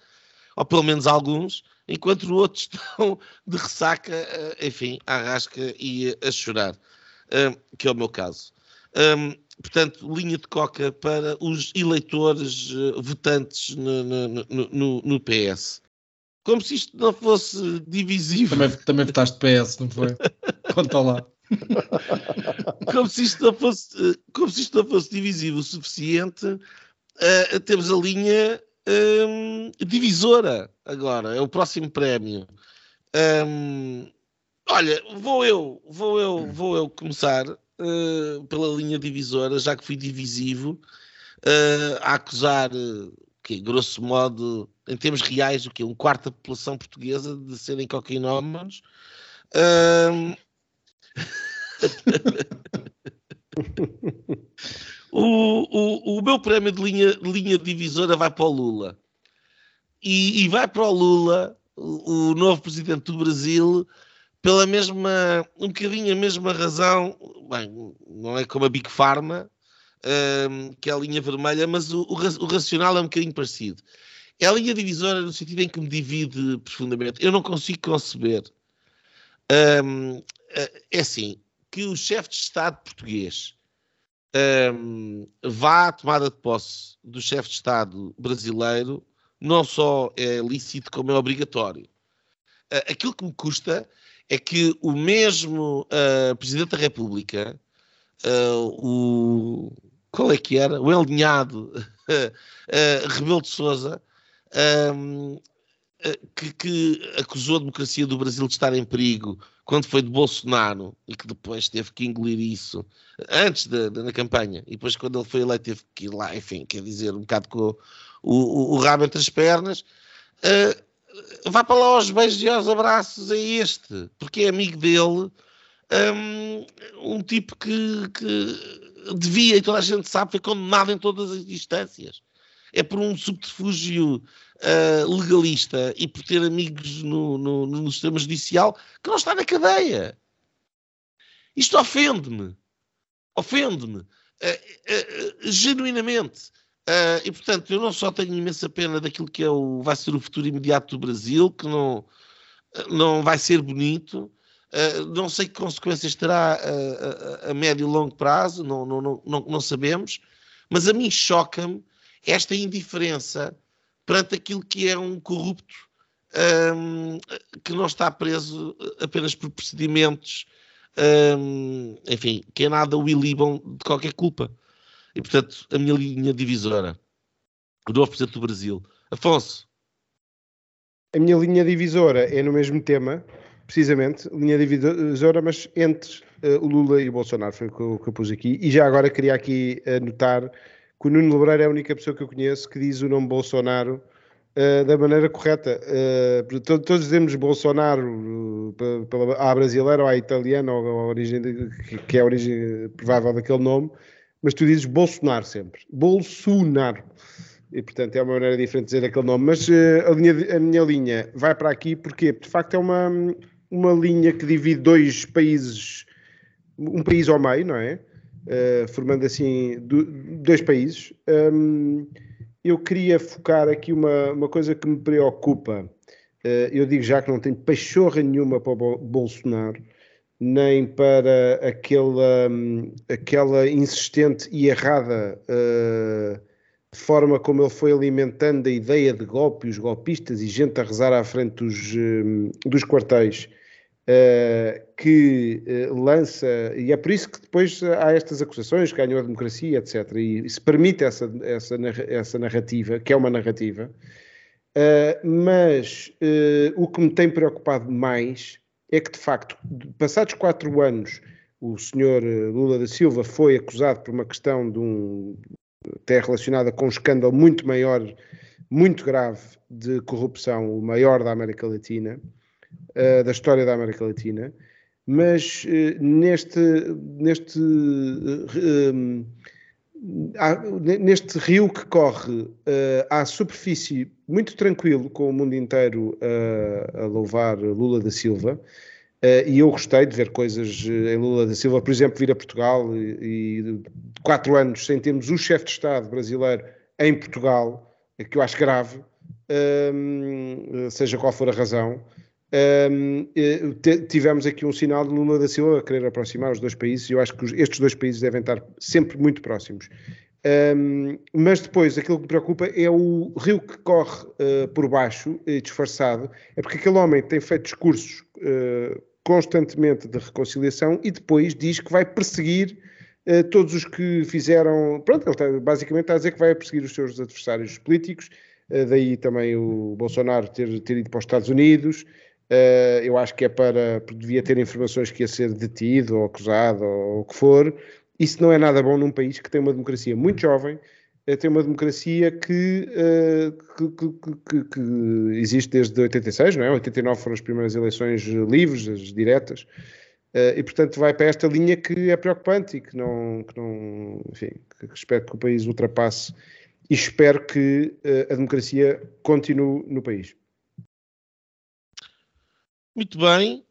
[SPEAKER 1] ou pelo menos alguns, enquanto outros estão de ressaca, eh, enfim, à rasca e a chorar, eh, que é o meu caso. Um, portanto, linha de coca para os eleitores uh, votantes no, no, no, no, PS. como se isto não fosse divisivo.
[SPEAKER 3] Também, também votaste PS, não foi? Conta lá.
[SPEAKER 1] como se isto não fosse, como se isto não fosse divisivo o suficiente, uh, temos a linha um, divisora agora, é o próximo prémio. Um, olha, vou eu, vou eu, vou eu começar uh, pela linha divisora, já que fui divisivo, uh, a acusar, que grosso modo, em termos reais, o que um quarto da população portuguesa de serem cocainómanos. Um, o, o, o meu prémio de linha, linha divisora vai para o Lula. E, e vai para o Lula, o, o, novo presidente do Brasil, pela mesma, um bocadinho a mesma razão, bem, não é como a Big Pharma, um, que é a linha vermelha, mas o, o, o racional é um bocadinho parecido. É a linha divisora no sentido em que me divide profundamente. Eu não consigo conceber. Um, é assim, que o chefe de Estado português um, vá à tomada de posse do chefe de Estado brasileiro não só é lícito, como é obrigatório. Uh, aquilo que me custa é que o mesmo uh, Presidente da República, uh, o. Qual é que era? O Elinhado Rebelo de Souza, um, que, que, acusou a democracia do Brasil de estar em perigo quando foi de Bolsonaro e que depois teve que engolir isso antes da, da campanha e depois quando ele foi eleito teve que ir lá, enfim, quer dizer, um bocado com o, o, o rabo entre as pernas. Uh, vá para lá aos beijos e aos abraços a este, porque é amigo dele, um, um tipo que, que devia, e toda a gente sabe, foi condenado em todas as instâncias. É por um subterfúgio uh, legalista e por ter amigos no, no, no sistema judicial que não está na cadeia. Isto ofende-me. Ofende-me. Uh, uh, genuinamente. e portanto, eu não só tenho imensa pena daquilo que é o, vai ser o futuro imediato do Brasil, que não, não vai ser bonito. não sei que consequências terá a, a, a médio e longo prazo, não, não, não, não sabemos, mas a mim choca-me esta indiferença perante aquilo que é um corrupto um, que não está preso apenas por procedimentos, um, enfim, que é nada o ilibam de qualquer culpa. E, portanto, a minha linha divisora, o novo Presidente do Brasil. Afonso.
[SPEAKER 2] A minha linha divisora é no mesmo tema, precisamente, linha divisora, mas entre uh, o Lula e o Bolsonaro, foi o que eu, que eu pus aqui. E já agora queria aqui anotar que o Nuno Lebreiro é a única pessoa que eu conheço que diz o nome Bolsonaro uh, da maneira correta. Uh, todos, todos dizemos Bolsonaro pela, à brasileira ou à italiana, ou a origem de, que é a origem provável daquele nome, mas tu dizes Bolsonaro sempre. Bolsonaro. E, portanto, é uma maneira diferente de dizer aquele nome. Mas a, linha, a minha linha vai para aqui porque, de facto, é uma, uma linha que divide dois países, um país ao meio, não é? Uh, formando assim do, dois países. Um, eu queria focar aqui uma, uma coisa que me preocupa. Uh, eu digo já que não tenho pachorra nenhuma para o Bolsonaro, nem para aquela, aquela insistente e errada uh, forma como ele foi alimentando a ideia de golpe, os golpistas e gente a rezar à frente dos, um, dos quartéis que uh, lança, e é por isso que depois há estas acusações, ganhou a democracia, etc. E, se permite essa, essa, essa narrativa, que é uma narrativa, uh, mas o que me tem preocupado mais é que, de facto, passados quatro anos, o senhor Lula da Silva foi acusado por uma questão de um até relacionada com um escândalo muito maior, muito grave de corrupção, o maior da América Latina, uh, da história da América Latina, mas uh, neste, neste, uh, neste rio que corre à superfície muito tranquilo, com o mundo inteiro a louvar Lula da Silva, Uh, e eu gostei de ver coisas em Lula da Silva, por exemplo, vir a Portugal e, e quatro anos sem termos o chefe de Estado brasileiro em Portugal, que eu acho grave, uh, seja qual for a razão. Um, tivemos aqui um sinal de Lula da Silva a querer aproximar os dois países e eu acho que estes dois países devem estar sempre muito próximos. Um, mas depois, aquilo que me preocupa é o rio que corre uh, por baixo, disfarçado, é porque aquele homem tem feito discursos uh, constantemente de reconciliação e depois diz que vai perseguir uh, todos os que fizeram. Pronto, ele está, basicamente está a dizer que vai perseguir os seus adversários políticos, daí também o Bolsonaro ter, ter ido para os Estados Unidos. Eu acho que é para. devia ter informações que ia ser detido ou acusado ou o que for isso não é nada bom num país que tem uma democracia muito jovem, eh, tem uma democracia que, uh, que, que, que, existe desde 86, não é? 89 foram as primeiras eleições livres, as diretas, uh, e portanto vai para esta linha que é preocupante e que não, que não enfim, que espero que o país ultrapasse e espero que uh, a democracia continue no país.
[SPEAKER 1] Muito bem.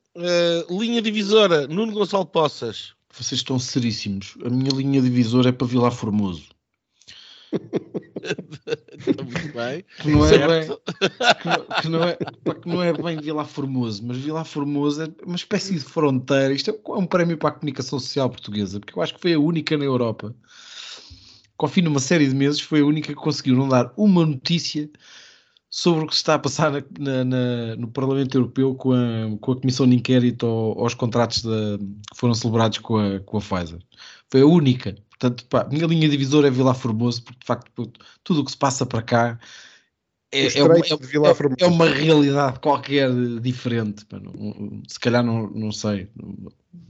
[SPEAKER 1] linha divisora, Nuno Gonçalo Poças
[SPEAKER 3] vocês estão seríssimos. A minha linha divisora é para Vilar Formoso.
[SPEAKER 1] Muito bem.
[SPEAKER 3] Que não, é bem, que, que, não é, que não é bem Vilar Formoso, mas Vilar Formoso é uma espécie de fronteira. Isto é um prémio para a comunicação social portuguesa, porque eu acho que foi a única na Europa que, ao fim de uma série de meses, foi a única que conseguiu não dar uma notícia sobre o que se está a passar na, na, no Parlamento Europeu com a, com a Comissão de Inquérito aos contratos de, que foram celebrados com a, com a Pfizer. Foi a única. Portanto, pá, a minha linha divisora é Vila Formoso, porque de facto tudo o que se passa para cá é, é, uma, é, é, uma, realidade qualquer diferente. Pá, não, se calhar não, não sei.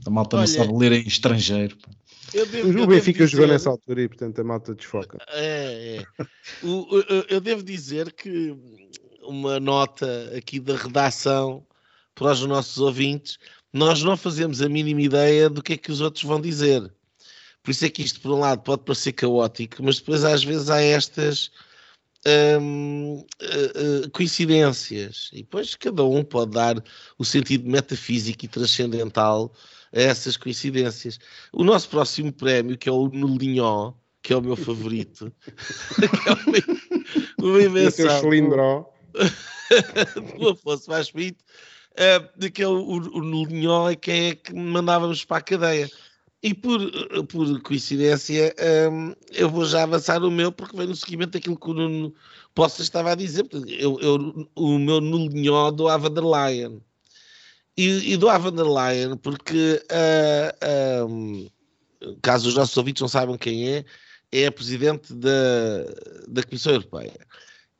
[SPEAKER 3] A malta Olha, não sabe ler em estrangeiro. Pá.
[SPEAKER 2] Devo, o Benfica jogou nessa altura e, portanto, a malta desfoca.
[SPEAKER 1] É, é. O, eu devo dizer que uma nota aqui da redação para os nossos ouvintes, nós não fazemos a mínima ideia do que é que os outros vão dizer. Por isso é que isto, por um lado, pode parecer caótico, mas depois às vezes há estas hum, uh, uh, coincidências. E depois cada um pode dar o sentido metafísico e transcendental a essas coincidências. O nosso próximo prémio, que é o Nulinhó, que é o meu favorito, que é uma, uma invenção do Afonso Vaz Pinto, que é o, o, Nulinhó, que é que mandávamos para a cadeia. E por, por coincidência, um, eu vou já avançar o meu, porque vem no seguimento daquilo que o Nuno Poça estava a dizer. Eu, eu, o meu Nulinhó do Ava der Leyen e, e do von der Leyen, porque uh, um, caso os nossos ouvintes não saibam quem é, é a presidente da, da Comissão Europeia.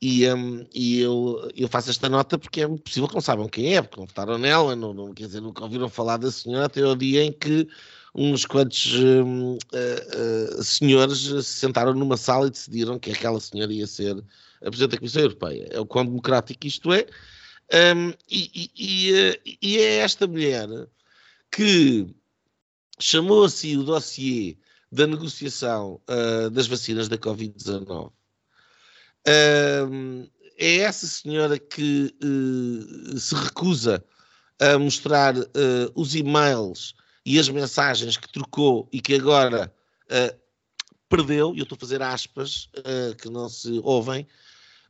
[SPEAKER 1] E, um, e eu, eu, faço esta nota porque é possível que não saibam quem é, porque não votaram nela, não, não, quer dizer, nunca ouviram falar da senhora até o dia em que uns quantos uh, uh, senhores se sentaram numa sala e decidiram que aquela senhora ia ser a Presidente da Comissão Europeia. É o quão democrático isto é, um, e, e, eh, e, é esta mulher que chamou assim o dossiê da negociação uh, das vacinas da Covid-19. Um, é essa senhora que uh, se recusa a mostrar uh, os e-mails e as mensagens que trocou e que agora perdeu, e eu estou a fazer aspas que não se ouvem,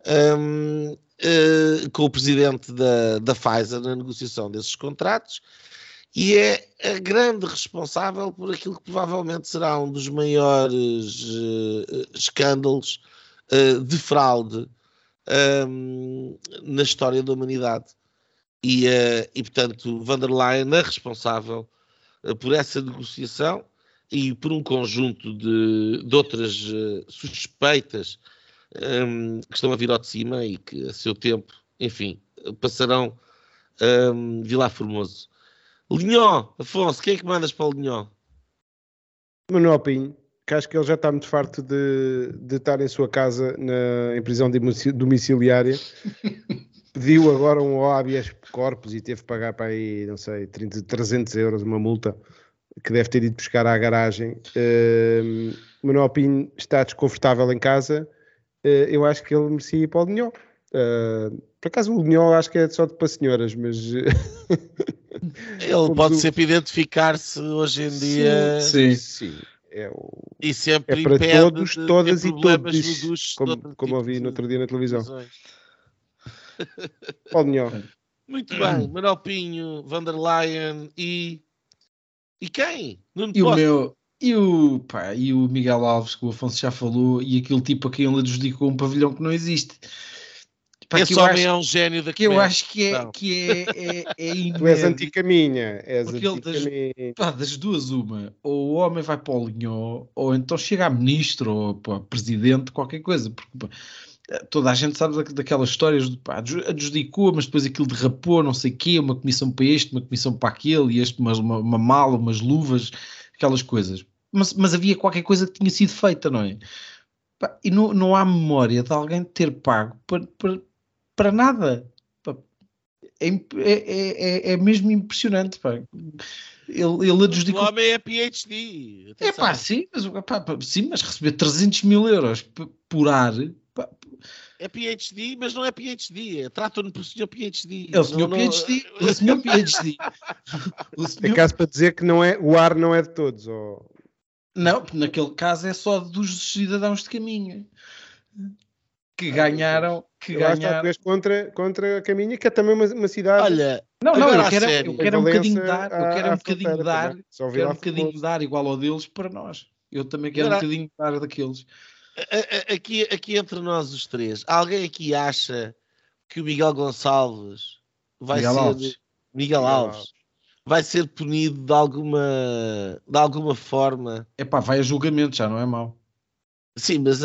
[SPEAKER 1] um, uh, com o presidente da, da Pfizer na negociação desses contratos e é a grande responsável por aquilo que provavelmente será um dos maiores uh, escândalos uh, de fraude um, na história da humanidade. E, uh, e portanto, van der Leyen é responsável por essa negociação e por um conjunto de, de outras suspeitas um, que estão a vir ao de cima e que a seu tempo, enfim, passarão um, Vilar Formoso. Linhó, Afonso, quem é que mandas para o Linhó?
[SPEAKER 2] Manuel Pinho, que acho que ele já está muito farto de, de estar em sua casa na, em prisão domiciliária. Pediu agora um habeas corpus e teve que pagar para aí, não sei, 30, 300 euros, uma multa que deve ter ido buscar à garagem. Uh, Manuel Pinho está desconfortável em casa eu acho que ele merecia ir para o Linhó. Uh, por acaso o Linhó acho que é só de para senhoras, mas.
[SPEAKER 1] ele pode sempre identificar-se hoje em dia.
[SPEAKER 2] Sim, sim. É, o...
[SPEAKER 1] e sempre
[SPEAKER 2] é para todos, todas e todos, como, como eu vi no outro dia na televisão. Linhó.
[SPEAKER 1] Muito bem, Manuel Pinho, Van der Leyen e. E quem?
[SPEAKER 3] Nuno e o meu, E o, pá, e o Miguel Alves, que o Afonso já falou, e aquele tipo a quem ele adjudicou um pavilhão que não existe. Pá,
[SPEAKER 1] Esse homem
[SPEAKER 3] acho,
[SPEAKER 1] é um gênio da
[SPEAKER 3] que eu acho que é,
[SPEAKER 1] Não.
[SPEAKER 3] que é, é, é
[SPEAKER 2] Tu és anticaminha. És
[SPEAKER 3] das-. Pá, das duas, uma, ou o homem vai para o linhó, ou então chega a ministro ou para presidente, qualquer coisa, porque pá, toda a gente sabe da- daquelas histórias de pá, adju- adjudicou, mas depois aquilo derrapou, não sei o quê, uma comissão para este, uma comissão para aquele, e este uma, uma, uma mala, umas luvas, aquelas coisas. Mas, mas havia qualquer coisa que tinha sido feita, não é? E não, não há memória de alguém ter pago para, para, para nada. É, é, é, é- é mesmo impressionante. Pá. Ele, ele
[SPEAKER 1] O
[SPEAKER 3] adjudicou.
[SPEAKER 1] homem é PhD.
[SPEAKER 3] É pá, sim, mas, pá, sim, mas receber 300 mil euros por ar.
[SPEAKER 1] É PhD, mas não é PhD. É- Tratam-no por senhor PhD.
[SPEAKER 3] é o senhor
[SPEAKER 1] Não- não-
[SPEAKER 3] PhD. O senhor PhD. O
[SPEAKER 2] É
[SPEAKER 3] senhor-
[SPEAKER 2] caso para dizer que não é, o ar não é de todos. ó.
[SPEAKER 3] Não, naquele caso é só dos cidadãos de caminho que ganharam. Que
[SPEAKER 2] Eu acho que
[SPEAKER 3] ganharam.
[SPEAKER 2] contra, contra a Caminha, que é também uma, uma cidade.
[SPEAKER 1] Olha,
[SPEAKER 3] Não, não, eu quero, eu quero um bocadinho dar, eu quero um bocadinho dar, quero um bocadinho dar igual ao deles para nós. Eu também quero um bocadinho dar daqueles.
[SPEAKER 1] Aqui, aqui entre nós os três, alguém aqui acha que o Miguel Gonçalves vai
[SPEAKER 3] Miguel
[SPEAKER 1] ser.
[SPEAKER 3] Alves.
[SPEAKER 1] Miguel
[SPEAKER 2] Miguel
[SPEAKER 1] Alves.
[SPEAKER 2] Alves.
[SPEAKER 1] Vai ser punido de alguma, de alguma forma.
[SPEAKER 3] Epá, vai a julgamento, já não é mau.
[SPEAKER 1] Sim, mas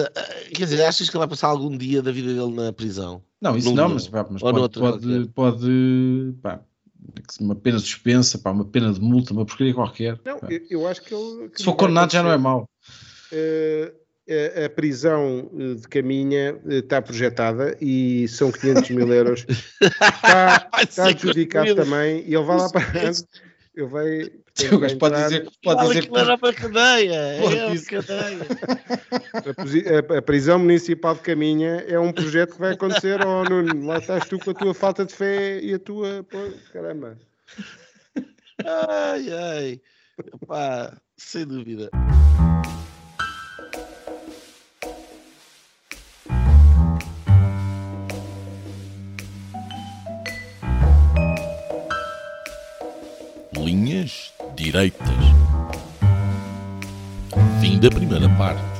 [SPEAKER 1] quer dizer, achas que ele vai passar algum dia da vida dele na prisão?
[SPEAKER 3] Não, isso
[SPEAKER 1] Num
[SPEAKER 3] não,
[SPEAKER 1] dia.
[SPEAKER 3] mas, pá, mas pode, pode, pode pá, uma pena suspensa, pá, uma pena de multa, uma porcaria qualquer.
[SPEAKER 2] Não,
[SPEAKER 3] pá.
[SPEAKER 2] eu, eu acho que ele. que
[SPEAKER 3] Se for condenado já não é mau.
[SPEAKER 2] Eh, a, prisão eh, de Caminha eh, está projetada e são 500 mil euros. Está, adjudicado também e ele vai lá para.
[SPEAKER 1] 500.
[SPEAKER 2] Ele vai.
[SPEAKER 3] O gajo pode dizer, pode dizer
[SPEAKER 1] que era para a cadeia.
[SPEAKER 3] Pode
[SPEAKER 1] É
[SPEAKER 3] dizer.
[SPEAKER 1] cadeia.
[SPEAKER 2] A- a prisão municipal de Caminha é um projeto que vai acontecer. Oh, Nuno, lá estás tu com a tua falta de fé e a tua. Pô, caramba.
[SPEAKER 1] Ai, ai. Pá, sem dúvida.
[SPEAKER 4] Linhas direitas. Fim da primeira parte.